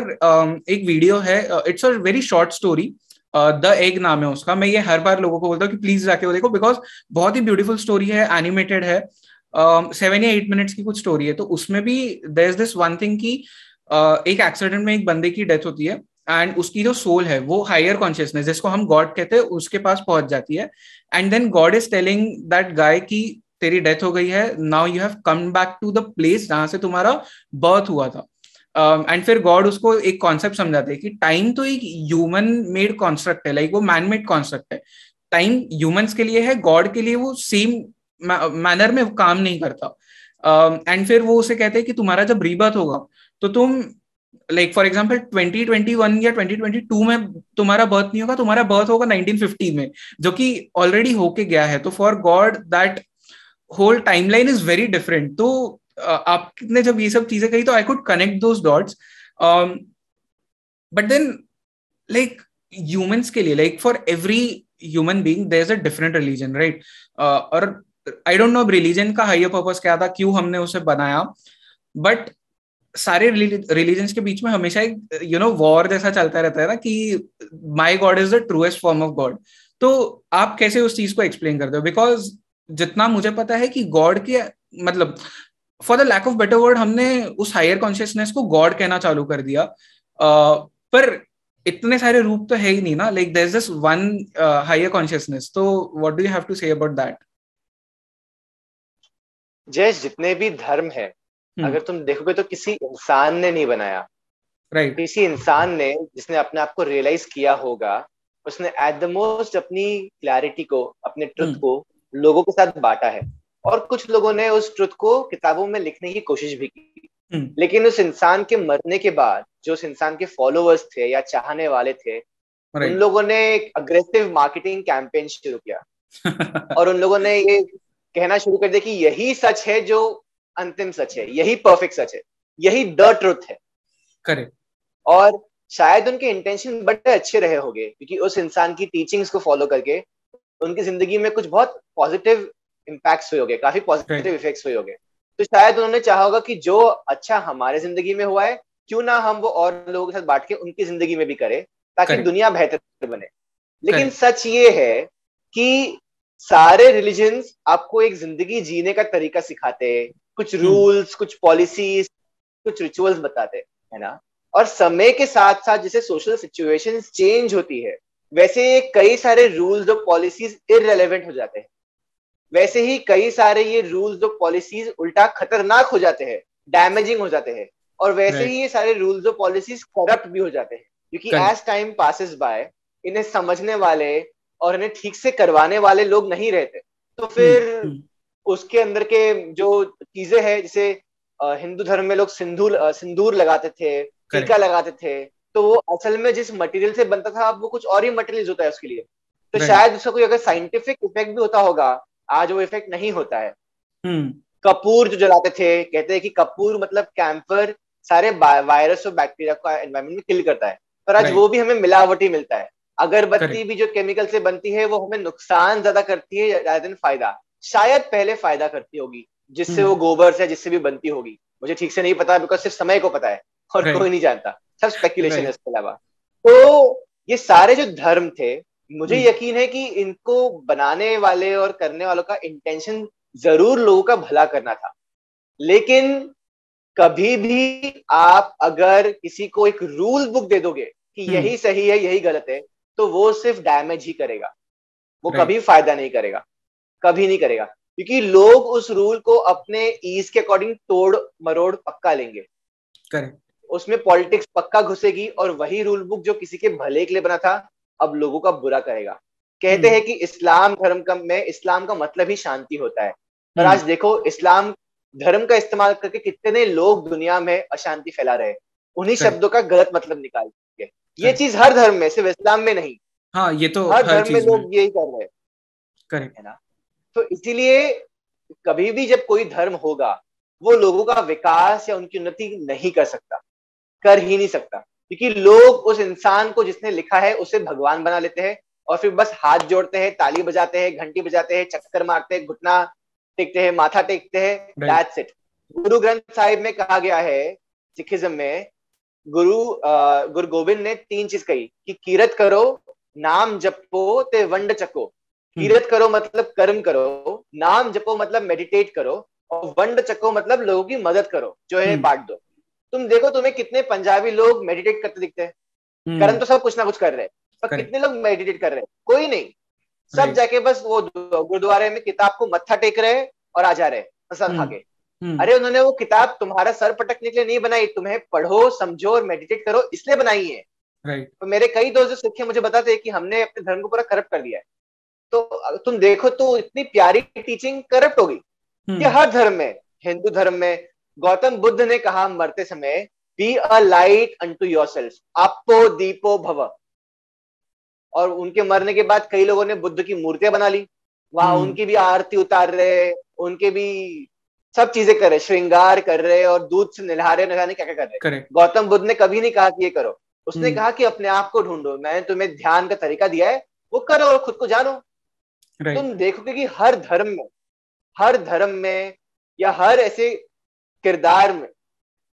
एक वीडियो है it's a very short story the egg नाम है उसका। मैं ये हर बार लोगों को बोलता हूँ कि प्लीज़ जाके वो देखो बिकॉज़ बहुत ही ब्यूटीफुल स्टोरी है एनिमेटेड है। सेवन um, या एट मिनट्स की कुछ स्टोरी है तो उसमें भी there is this one thing की uh, एक एक्सीडेंट में एक बंदे की डेथ होती है एंड उसकी जो सोल है वो हायर कॉन्शियसनेस जिसको हम गॉड कहते हैं उसके पास पहुँच जाती है। And then God is telling that guy की तेरी डेथ हो गई है now you have come back to the place जहाँ से तुम्हारा बर्थ हुआ था। एंड um, फिर गॉड उसको एक कॉन्सेप्ट समझाते हैं कि टाइम तो एक ह्यूमन मेड कॉन्स्ट्रक्ट है लाइक वो मैन मेड कॉन्स्ट्रक्ट है। टाइम ह्यूमंस के लिए है गॉड के लिए वो सेम मैनर में काम नहीं करता। एंड um, फिर वो उसे कहते हैं कि तुम्हारा जब रीबर्थ होगा तो तुम लाइक फॉर एग्ज़ाम्पल 2021 या 2022 में तुम्हारा बर्थ नहीं होगा तुम्हारा बर्थ होगा 1950 में जो कि ऑलरेडी होके गया है। तो for God that whole timeline is very different तो आपने जब ये सब चीज़ें कही तो I could connect those dots but then like humans के लिए like for every human being there is a different religion right और आई डोंट नो रिलीजन का हाइयर पर्पस क्या था क्यों हमने उसे बनाया? बट सारे रिलीजन्स के बीच में हमेशा एक यू नो वॉर जैसा चलता रहता है ना कि my God is the truest form of God तो आप कैसे उस चीज़ को एक्सप्लेन करते हो? बिकॉज़ जितना मुझे पता है कि गॉड के मतलब for the lack of better word हमने उस हायर कॉन्शियसनेस को गॉड कहना चालू कर दिया। uh, पर इतने सारे रूप तो है ही नहीं ना। Like there just one higher consciousness तो what do you have to say about that Jay जितने भी धर्म है हम्म। अगर तुम देखोगे तो किसी इंसान ने नहीं बनाया राइट right. किसी इंसान ने जिसने अपने आप को रियलाइज़ किया होगा उसने एट द मोस्ट अपनी क्लैरिटी को अपने ट्रुथ हम्म। को लोगों के साथ बांटा है और कुछ लोगों ने उस ट्रुथ को किताबों में लिखने की कोशिश भी की हम्म। लेकिन उस इंसान के मरने के बाद जो उस इंसान के फॉलोअर्स थे या चाहने वाले थे right. उन लोगों ने एक अग्रेसिव मार्केटिंग कैंपेन शुरू किया और उन लोगों ने ये कहना शुरू कर दिया कि यही सच है जो अंतिम सच है यही परफेक्ट सच है यही द ट्रुथ है। करेक्ट और शायद उनके इंटेंशन बड़े अच्छे रहे होंगे क्योंकि उस इंसान की टीचिंग्स को फॉलो करके उनकी ज़िंदगी में कुछ बहुत पॉजिटिव इम्पैक्ट्स हुए होंगे काफ़ी पॉजिटिव इफेक्ट्स हुए होंगे। तो शायद उन्होंने चाहा होगा कि जो अच्छा हमारे ज़िंदगी में हुआ है क्यों ना हम वो और लोगों के साथ बांट के उनकी ज़िंदगी में भी करें ताकि दुनिया बेहतर बने। लेकिन सच ये है कि सारे रिलीजन आपको एक ज़िंदगी जीने का तरीका सिखाते हैं। कुछ रूल्स हम्म। कुछ पॉलिसीज़ कुछ रिचुअल्स बताते है ना? और समय के साथ साथ जैसे सोशल सिचुएशन चेंज होती है वैसे कई सारे रूल्स और पॉलिसीज़ इरेलीवेंट हो जाते हैं। वैसे ही कई सारे ये रूल्स और पॉलिसीज़ उल्टा खतरनाक हो जाते हैं डैमेजिंग हो जाते हैं और वैसे ही ये सारे रूल्स और पॉलिसीज़ करप्ट भी हो जाते हैं। क्योंकि एज टाइम पासिस बाय इन्हें समझने वाले और इन्हें ठीक से करवाने वाले लोग नहीं रहते। तो फिर हम्म, हम्म। उसके अंदर के जो चीज़ें हैं जैसे हिंदू धर्म में लोग सिंदूर सिंदूर लगाते थे टीका लगाते थे तो वो असल में जिस मटेरियल से बनता था अब वो कुछ और ही मटेरियल होता है उसके लिए। तो शायद उसका कोई अगर साइंटिफिक इफ़ेक्ट भी होता होगा आज वो इफ़ेक्ट नहीं होता है। हम्म। कपूर जो जलाते थे कहते हैं कि कपूर मतलब कैंपर सारे वायरस और बैक्टीरिया को एनवायरमेंट में किल करता है। पर आज वो भी हमें मिलावटी मिलता है। अगरबत्ती भी जो केमिकल से बनती है वो हमें नुकसान ज़्यादा करती है ज़्यादा दिन फ़ायदा। शायद पहले फ़ायदा करती होगी जिससे वो हम्म। गोबर से जिससे भी बनती होगी। मुझे ठीक से नहीं पता बिकॉज़ सिर्फ़ समय को पता है और कोई नहीं जानता। सब स्पेक्यूलेशन है इसके अलावा। तो ये सारे जो धर्म थे मुझे हम्म। यकीन है कि इनको बनाने वाले और करने वालों का इंटेंशन ज़रूर लोगों का भला करना था। लेकिन कभी भी आप अगर किसी को एक रूल बुक दे दोगे कि हम्म। यही सही है यही गलत है तो वो सिर्फ़ डैमेज ही करेगा। वो कभी फ़ायदा नहीं करेगा कभी नहीं करेगा। क्योंकि लोग उस रूल को अपने ईज के अकॉर्डिंग तोड़ मरोड़ पक्का लेंगे। करेक्ट उसमें पॉलिटिक्स पक्का घुसेगी और वही रूल बुक जो किसी के भले के लिए बना था अब लोगों का बुरा करेगा। कहते हैं कि इस्लाम धर्म का में इस्लाम का मतलब ही शांति होता है। पर आज देखो इस्लाम धर्म का इस्तेमाल करके कितने लोग दुनिया में अशांति फैला रहे उन्हीं शब्दों का गलत मतलब निकाल। ये चीज़ हर धर्म में सिर्फ़ इस्लाम में नहीं। हाँ ये तो हर धर्म में लोग यही कर रहे हैं। करेक्ट। है ना? तो इसीलिए कभी भी जब कोई धर्म होगा वो लोगों का विकास या उनकी उन्नति नहीं कर सकता कर ही नहीं सकता। क्योंकि लोग उस इंसान को जिसने लिखा है उसे भगवान बना लेते हैं और फिर बस हाथ जोड़ते हैं ताली बजाते हैं घंटी बजाते हैं चक्कर मारते हैं घुटना टेकते हैं माथा टेकते हैं दैट्स इट गुरु ग्रंथ साहिब में कहा गया है सिखिज्म में गुरु गुरु गोविंद ने तीन चीज़ कही कि कीरत करो नाम जपो ते वंड चको। हम्म। कीरत करो मतलब कर्म करो नाम जपो मतलब मेडिटेट करो और वंड चको मतलब लोगों की मदद करो जो है हम्म। बांट दो। तुम देखो तुम्हें कितने पंजाबी लोग मेडिटेट करते दिखते हैं। हम्म। कर्म तो सब कुछ ना कुछ कर रहे हैं पर कितने लोग मेडिटेट कर रहे हैं? कोई नहीं। सब जाके बस वो गुरुद्वारे में किताब को मत्था टेक रहे और आ जा रहे खा के। अरे उन्होंने वो किताब तुम्हारा सर पटकने के लिए नहीं बनाई। तुम्हें पढ़ो समझो और मेडिटेट करो इसलिए बनाई है। तो मेरे कई दोस्त जो सिखे मुझे बताते हैं कि हमने अपने धर्म को पूरा करप्ट कर दिया है। तो तुम देखो तो इतनी प्यारी टीचिंग करप्ट होगी ये हर धर्म में हिंदू धर्म में गौतम बुद्ध ने कहा मरते समय be a light unto yourself आपो दीपो भव। और उनके मरने के बाद कई लोगों ने बुद्ध की मूर्तियाँ बना ली। वहाँ हम्म। उनकी भी आरती उतार रहे उनके भी सब चीज़ें कर रहे श्रृंगार कर रहे और दूध से निला रहे क्या क्या कर रहे गौतम बुद्ध ने कभी नहीं कहा कि ये करो। उसने हम्म। कहा कि अपने आप को ढूंढो। मैंने तुम्हें ध्यान का तरीका दिया है वो करो और खुद को जानो। तुम देखोगे कि हर धर्म में हर धर्म में या हर ऐसे किरदार में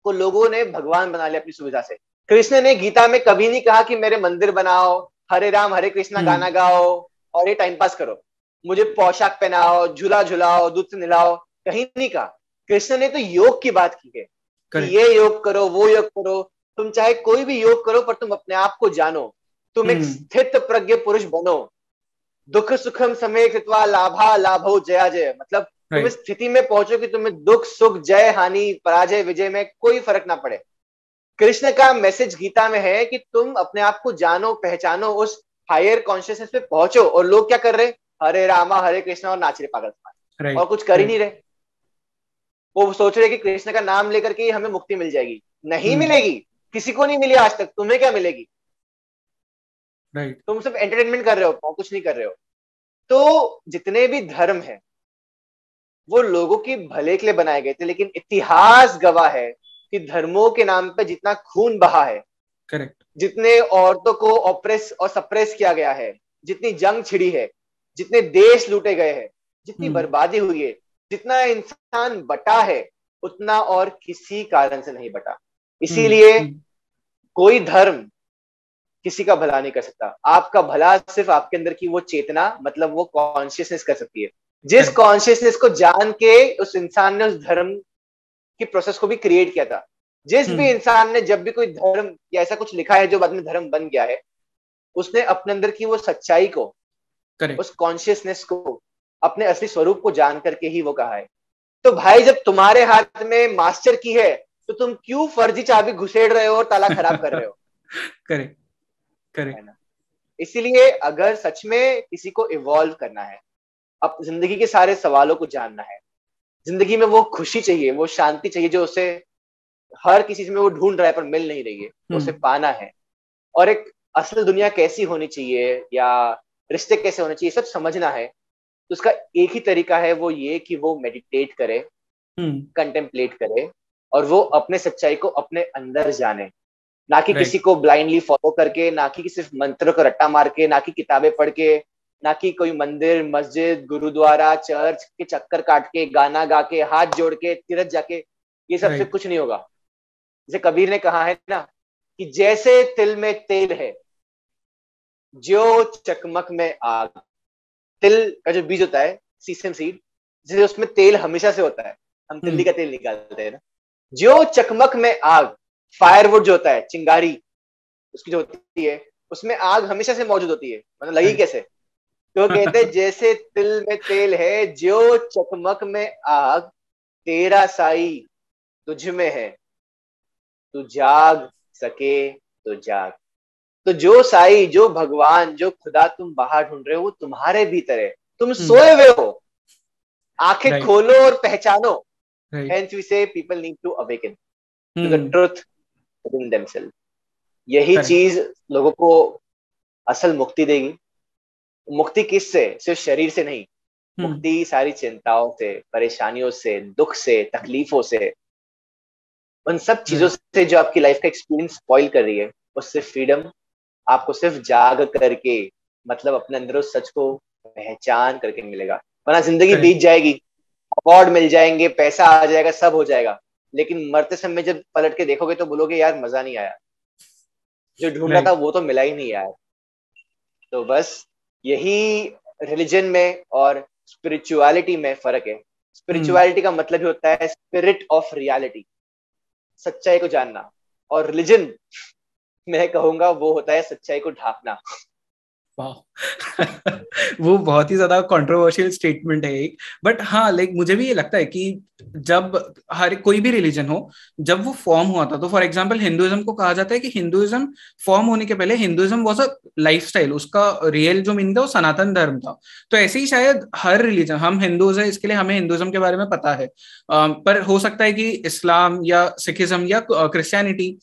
को लोगों ने भगवान बना लिया अपनी सुविधा से। कृष्ण ने गीता में कभी नहीं कहा कि मेरे मंदिर बनाओ हरे राम हरे कृष्णा हम्म। गाना गाओ और ये टाइम पास करो। मुझे पोशाक पहनाओ झूला झुलाओ दूध से निलाओ कहीं नहीं कहा। कृष्ण ने तो योग की बात की है कि ये योग करो वो योग करो। तुम चाहे कोई भी योग करो पर तुम अपने आप को जानो। तुम एक हम्म। स्थित प्रज्ञ पुरुष बनो। दुख सुखम समय कृतवा लाभा लाभो जया जय। मतलब तुम इस स्थिति में पहुंचो कि तुम्हें दुख सुख जय हानि पराजय विजय में कोई फ़र्क ना पड़े। कृष्ण का मैसेज गीता में है कि तुम अपने आप को जानो पहचानो उस हायर कॉन्शियसनेस पे पहुंचो। और लोग क्या कर रहे हरे रामा हरे कृष्णा और नाच रहे पागल और कुछ कर ही नहीं रहे। वो सोच रहे कि कृष्ण का नाम लेकर के हमें मुक्ति मिल जाएगी। नहीं हम्म। मिलेगी। किसी को नहीं मिली आज तक। तुम्हें क्या मिलेगी? तुम सिर्फ़ एंटरटेनमेंट कर रहे हो और कुछ नहीं कर रहे हो। तो जितने भी धर्म है वो लोगों के भले के लिए बनाए गए थे लेकिन इतिहास गवाह है कि धर्मों के नाम पे जितना खून बहा है करेक्ट जितने औरतों को ऑप्रेस और सप्रेस किया गया है जितनी जंग छिड़ी है जितने देश लूटे गए हैं जितनी हम्म। बर्बादी हुई है जितना इंसान बटा है उतना और किसी कारण से नहीं बटा। इसीलिए हम्म, हम्म। कोई धर्म किसी का भला नहीं कर सकता। आपका भला सिर्फ़ आपके अंदर की वो चेतना मतलब वो कॉन्शियसनेस कर सकती है। जिस कॉन्शियसनेस को जान के उस इंसान ने उस धर्म की प्रोसेस को भी क्रिएट किया था। जिस भी इंसान ने जब भी कोई धर्म या ऐसा कुछ लिखा है जो बाद में धर्म बन गया है उसने अपने अंदर की वो सच्चाई को Correct. उस कॉन्शियसनेस को अपने असली स्वरूप को जान करके ही वो कहा है। तो भाई जब तुम्हारे हाथ में मास्टर की है तो तुम क्यों फर्जी चाबी घुसेड़ रहे हो और ताला खराब कर रहे हो? करेक्ट करेक्ट इसीलिए अगर सच में किसी को इवॉल्व करना है अब ज़िंदगी के सारे सवालों को जानना है ज़िंदगी में वो खुशी चाहिए वो शांति चाहिए जो उसे हर किसी में वो ढूंढ रहा है पर मिल नहीं रही है तो उसे हम्म। पाना है। और एक असल दुनिया कैसी होनी चाहिए या रिश्ते कैसे होने चाहिए सब समझना है। तो उसका एक ही तरीका है वो ये कि वो मेडिटेट करे कंटेम्पलेट हम्म। करे और वो अपने सच्चाई को अपने अंदर जाने। ना कि किसी को ब्लाइंडली फॉलो करके ना कि सिर्फ़ मंत्र को रट्टा मार के ना कि किताबें पढ़ के ना कि कोई मंदिर मस्जिद गुरुद्वारा चर्च के चक्कर काट के गाना गा के हाथ जोड़ के तीरथ जाके ये सबसे कुछ नहीं होगा। जैसे कबीर ने कहा है ना कि जैसे तिल में तेल है जो चकमक में आग तिल का जो बीज होता है सीसम सीड जैसे उसमें तेल हमेशा से होता है हम तिल्ली का तेल निकालते हैं ना। जो चकमक में आग फायरवुड जो होता है चिंगारी उसकी जो होती है उसमें आग हमेशा से मौजूद होती है। मतलब लगी कैसे? तो कहते जैसे तिल में तेल है जो चकमक में आग तेरा साई तुझ में है। तू जाग सके तो जाग। तो जो साई जो भगवान जो खुदा तुम बाहर ढूंढ रहे हो वो तुम्हारे भीतर है। तुम हम्म। सोए हुए हो। आँखें right. खोलो और पहचानो। Say people need to awaken. Hmm. to the truth within themselves. यही चीज़ लोगों को असल मुक्ति देगी। मुक्ति किस से सिर्फ़ शरीर से नहीं। Hmm. मुक्ति सारी चिंताओं से परेशानियों से दुख से तकलीफों से। उन सब चीज़ों से जो आपकी लाइफ का एक्सपीरियंस स्पॉइल कर रही है उससे फ्रीडम आपको सिर्फ़ जाग करके मतलब अपने अंदर उस सच को पहचान करके मिलेगा। वरना ज़िंदगी बीत जाएगी अवार्ड मिल जाएँगे पैसा आ जाएगा सब हो जाएगा। लेकिन मरते समय जब पलट के देखोगे तो बोलोगे यार मज़ा नहीं आया। जो ढूंढा था वो तो मिला ही नहीं यार। तो बस यही रिलीजन में और स्पिरिचुअलिटी में फ़र्क है। स्पिरिचुअलिटी का मतलब ही होता है स्पिरिट ऑफ़ रियलिटी सच्चाई को जानना। और रिलीजन मैं कहूँगा वो होता है सच्चाई को ढाकना। वो बहुत ही ज़्यादा कंट्रोवर्शियल स्टेटमेंट है एक। बट हाँ लाइक मुझे भी ये लगता है कि जब हर कोई भी रिलीजन हो, जब वो फॉर्म हुआ था तो फॉर एग्जांपल हिंदुइज्म को कहा जाता है कि हिंदुइज्म फॉर्म होने के पहले हिंदुइज्म वॉज़ अ लाइफ उसका रियल जो मीन था, वो सनातन धर्म था। तो ऐसे ही शायद हर रिलीजन हम हिंदूज है, इसके लिए हमें हिंदुइज्म के बारे में पता है। पर हो सकता है कि इस्लाम या सिखिज्म या क्रिश्चियनिटी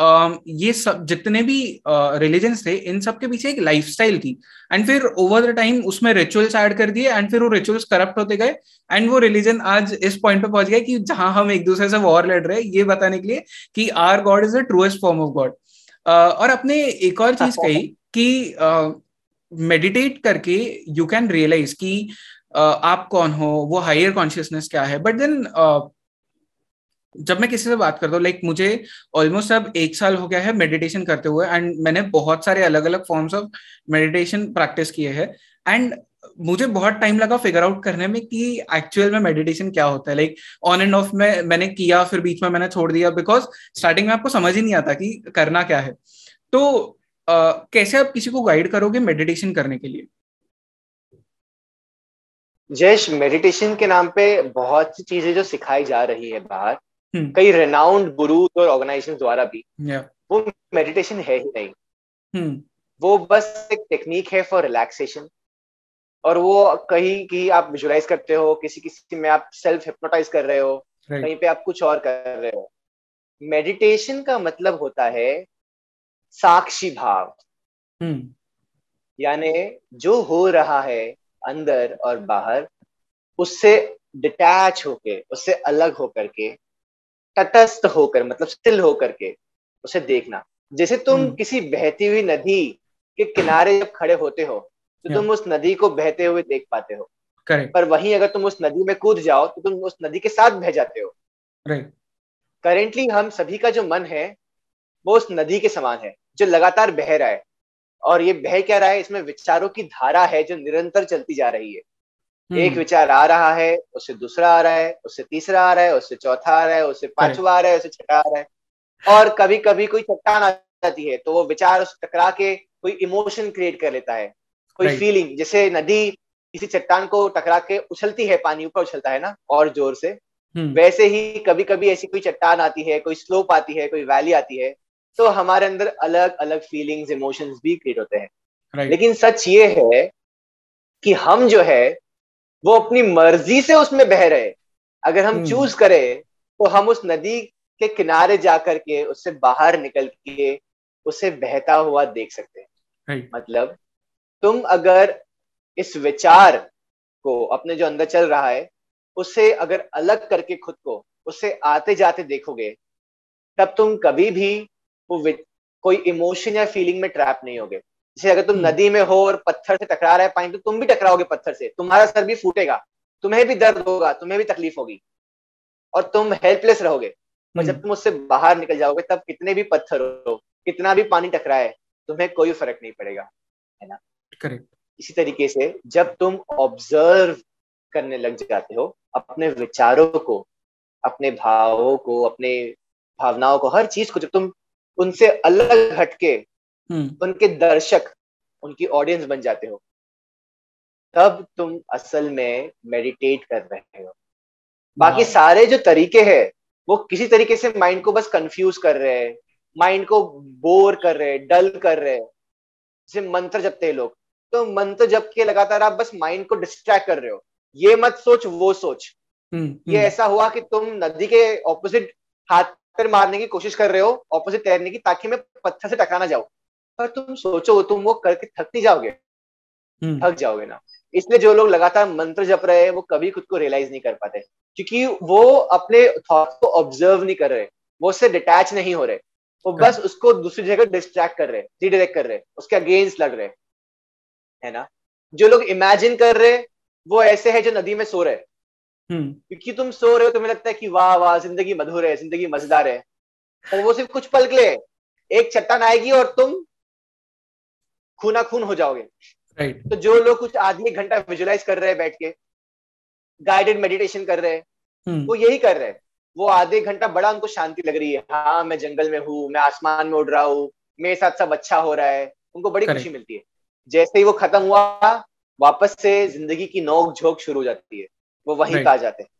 ये सब जितने भी रिलीजन्स थे इन सब के पीछे एक लाइफस्टाइल थी। एंड फिर ओवर द टाइम उसमें रिचुअल्स ऐड कर दिए एंड फिर वो रिचुअल्स करप्ट होते गए। एंड वो रिलीजन आज इस पॉइंट पे पहुँच गया कि जहाँ हम एक दूसरे से वॉर लड़ रहे हैं ये बताने के लिए कि our God is the truest form of God और अपने एक और चीज़ कही कि मेडिटेट uh, करके यू कैन रियलाइज़ कि uh, आप कौन हो वो हायर कॉन्शियसनेस क्या है। बट देन जब मैं किसी से बात करता हूँ लाइक मुझे ऑलमोस्ट अब एक साल हो गया है मेडिटेशन करते हुए एंड मैंने बहुत सारे अलग अलग फॉर्म्स ऑफ़ मेडिटेशन प्रैक्टिस किए हैं एंड मुझे बहुत टाइम लगा फिगर आउट करने में कि एक्चुअल में मेडिटेशन क्या होता है। लाइक ऑन एंड ऑफ़ में मैंने किया फिर बीच में मैंने छोड़ दिया बिकॉज़ स्टार्टिंग में आपको समझ ही नहीं आता कि करना क्या है। तो uh, कैसे आप किसी को गाइड करोगे मेडिटेशन करने के लिए? जयश मेडिटेशन के नाम पे बहुत सी चीज़ें जो सिखाई जा रही है बाहर। कई रेनाउंड गुरु और ऑर्गेनाइजेशन द्वारा भी वो मेडिटेशन है ही नहीं। हम्म। वो बस एक टेक्निक है फॉर रिलैक्सेशन और वो कहीं की आप विजुलाइज करते हो किसी किसी में आप सेल्फ हिप्नोटाइज कर रहे हो कहीं पे आप कुछ और कर रहे हो। मेडिटेशन का मतलब होता है साक्षी भाव। हम्म। यानी जो हो रहा है अंदर और बाहर उससे डिटैच होके उससे अलग होकर के तटस्थ होकर मतलब स्टिल होकर के उसे देखना। जैसे तुम hmm. किसी बहती हुई नदी के किनारे जब खड़े होते हो तो तुम उस नदी को बहते हुए देख पाते हो। Correct. पर वहीं अगर तुम उस नदी में कूद जाओ तो तुम उस नदी के साथ बह जाते हो। करेंटली हम सभी का जो मन है वो उस नदी के समान है जो लगातार बह रहा है। और ये बह क्या रहा है? इसमें विचारों की धारा है जो निरंतर चलती जा रही है। एक हम्म। विचार आ रहा है उससे दूसरा आ रहा है उससे तीसरा आ रहा है उससे चौथा आ रहा है उससे पांचवा आ रहा है उससे छठा आ रहा है। और कभी कभी कोई चट्टान आ जाती है तो वो विचार उस टकरा के कोई इमोशन क्रिएट कर लेता है। कोई फीलिंग जैसे नदी किसी चट्टान को टकरा के उछलती है पानी ऊपर उछलता है ना और ज़ोर से। हम्म। वैसे ही कभी कभी ऐसी कोई चट्टान आती है कोई स्लोप आती है कोई वैली आती है तो हमारे अंदर अलग अलग फीलिंग्स इमोशंस भी क्रिएट होते हैं। लेकिन सच ये है कि हम जो है वो अपनी मर्ज़ी से उसमें बह रहे अगर हम चूज़ हम्म। करें तो हम उस नदी के किनारे जाकर के उससे बाहर निकल के उसे बहता हुआ देख सकते हैं। मतलब तुम अगर इस विचार को अपने जो अंदर चल रहा है उसे अगर अलग करके खुद को उसे आते जाते देखोगे तब तुम कभी भी वो कोई इमोशन या फीलिंग में ट्रैप नहीं होगे। जैसे अगर तुम हम्म। नदी में हो और पत्थर से टकरा रहा है पानी तो तुम भी टकराओगे पत्थर से तुम्हारा सर भी फूटेगा तुम्हें भी दर्द होगा तुम्हें भी तकलीफ़ होगी और तुम हेल्पलेस रहोगे और जब हम्म। तुम उससे बाहर निकल जाओगे तब कितने भी पत्थर हो कितना भी पानी टकराए तुम्हें कोई फ़र्क नहीं पड़ेगा है ना करेक्ट इसी तरीके से जब तुम ऑब्ज़र्व करने लग जाते हो अपने विचारों को अपने भावों को अपने भावनाओं को हर चीज़ को जब तुम उनसे अलग हटके। उनके दर्शक उनकी ऑडियंस बन जाते हो। तब तुम असल में मेडिटेट कर रहे हो। बाकी सारे जो तरीके हैं वो किसी तरीके से माइंड को बस कंफ्यूज कर रहे हैं माइंड को बोर कर रहे हैं डल कर रहे हैं। जैसे मंत्र जपते हैं लोग तो मंत्र जप के लगातार आप बस माइंड को डिस्ट्रैक्ट कर रहे हो। ये मत सोच वो सोच। हम्म, ये हम्म, ऐसा हुआ कि तुम नदी के ऑपोजिट हाथ पर मारने की कोशिश कर रहे हो ऑपोजिट तैरने की ताकि मैं पत्थर से टकरा ना जाऊँ। पर तुम सोचो तुम वो करके थक नहीं जाओगे? हम्म, थक जाओगे ना। इसलिए जो लोग लगातार मंत्र जप रहे हैं वो कभी खुद को रियलाइज़ नहीं कर पाते। क्योंकि वो अपने थॉट को ऑब्ज़र्व नहीं कर रहे। वो उससे डिटैच नहीं हो रहे। वो बस उसको दूसरी जगह डिस्ट्रैक्ट कर रहे रिडायरेक्ट कर रहे उसके अगेंस्ट लड़ रहे। है ना? जो लोग इमेजिन कर रहे वो ऐसे है जो नदी में सो रहे। हम्म, क्योंकि तुम सो रहे हो तुम्हें लगता है कि वाह वाह ज़िंदगी मधुर है ज़िंदगी मज़ेदार है। और वो सिर्फ़ कुछ पल के लिए। एक चट्टान आएगी और तुम खूना खून हो जाओगे। राइट तो जो लोग कुछ आधी एक घंटा विजुलाइज कर रहे हैं बैठ के गाइडेड मेडिटेशन कर रहे हैं हम्म, वो यही कर रहे हैं। वो आधे घंटा बड़ा उनको शांति लग रही है। हाँ मैं जंगल में हूँ मैं आसमान में उड़ रहा हूँ मेरे साथ सब अच्छा हो रहा है। उनको बड़ी खुशी मिलती है। जैसे ही वो खत्म हुआ वापस से ज़िंदगी की नोक झोंक शुरू हो जाती है। वो वहीं Right. पे आ जाते हैं।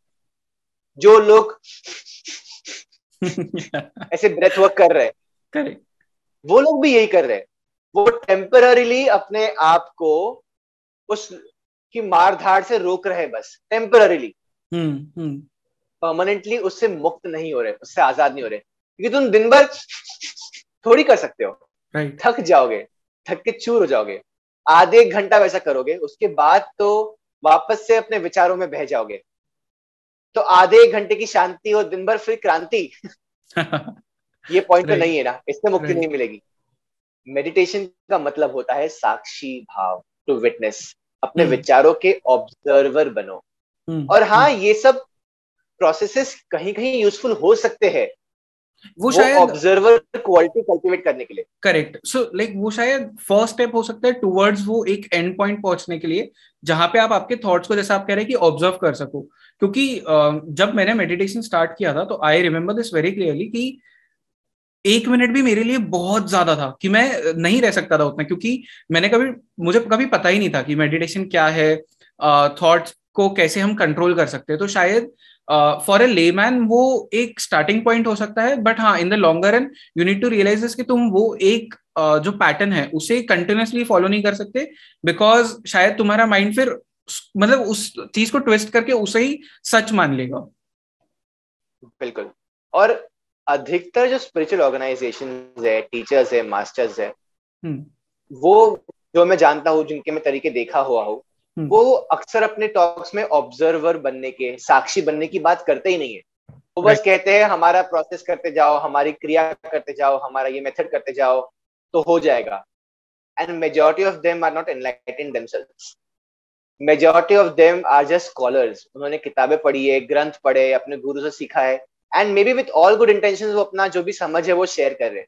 जो लोग ऐसे ब्रेथ वर्क कर रहे हैं वो लोग भी यही कर रहे हैं। वो टेम्पररीली अपने आप को उस की मार धाड़ से रोक रहे हैं बस टेम्पररीली हम्म, हम्म, परमानेंटली उससे मुक्त नहीं हो रहे उससे आज़ाद नहीं हो रहे। क्योंकि तुम दिन भर थोड़ी कर सकते हो। राइट थक जाओगे थक के चूर हो जाओगे। आधे एक घंटा वैसा करोगे उसके बाद तो वापस से अपने विचारों में बह जाओगे। तो आधे एक घंटे की शांति और दिन भर फिर क्रांति। ये पॉइंट right. तो नहीं है ना इससे मुक्ति Right. नहीं मिलेगी। मेडिटेशन का मतलब होता है साक्षी भाव टू विटनेस अपने हम्म। विचारों के ऑब्जर्वर बनो। हम्म, और हाँ ये सब प्रोसेसेस कहीं कहीं यूजफुल हो सकते हैं। वो शायद ऑब्जर्वर क्वालिटी कल्टीवेट करने के लिए। करेक्ट सो लाइक वो शायद फ़र्स्ट स्टेप हो सकता है टुवर्ड्स वो एक एंड पॉइंट पहुँचने के लिए जहाँ पे आप आपके थॉट्स को जैसा आप कह रहे हैं कि ऑब्ज़र्व कर सको। क्योंकि जब मैंने मेडिटेशन स्टार्ट किया था तो I remember this very clearly कि एक मिनट भी मेरे लिए बहुत ज़्यादा था कि मैं नहीं रह सकता था उतना क्योंकि मैंने कभी मुझे कभी पता ही नहीं था कि मेडिटेशन क्या है थॉट्स को कैसे हम कंट्रोल कर सकते हैं। तो शायद फॉर ए लेमैन वो एक स्टार्टिंग पॉइंट हो सकता है बट हाँ in the longer run you need to realise कि तुम वो एक uh, जो पैटर्न है उसे कंटिन्यूसली फॉलो नहीं कर सकते बिकॉज़ शायद तुम्हारा माइंड फिर मतलब उस चीज़ को ट्विस्ट करके उसे ही सच मान लेगा। बिल्कुल। और अधिकतर जो स्पिरिचुअल ऑर्गेनाइजेशन है टीचर्स है मास्टर्स है वो जो मैं जानता हूँ जिनके मैं तरीके देखा हुआ हूँ हम्म। वो अक्सर अपने टॉक्स में ऑब्जर्वर बनने के साक्षी बनने की बात करते ही नहीं है। वो बस कहते हैं हमारा प्रोसेस करते जाओ हमारी क्रिया करते जाओ हमारा ये मेथड करते जाओ तो हो जाएगा। And majority of them are not enlightened themselves majority of them are just scholars उन्होंने किताबें पढ़ी है ग्रंथ पढ़े अपने गुरु से सीखा है। And maybe with all good intention वो अपना जो भी समझ है, वो शेयर कर रहे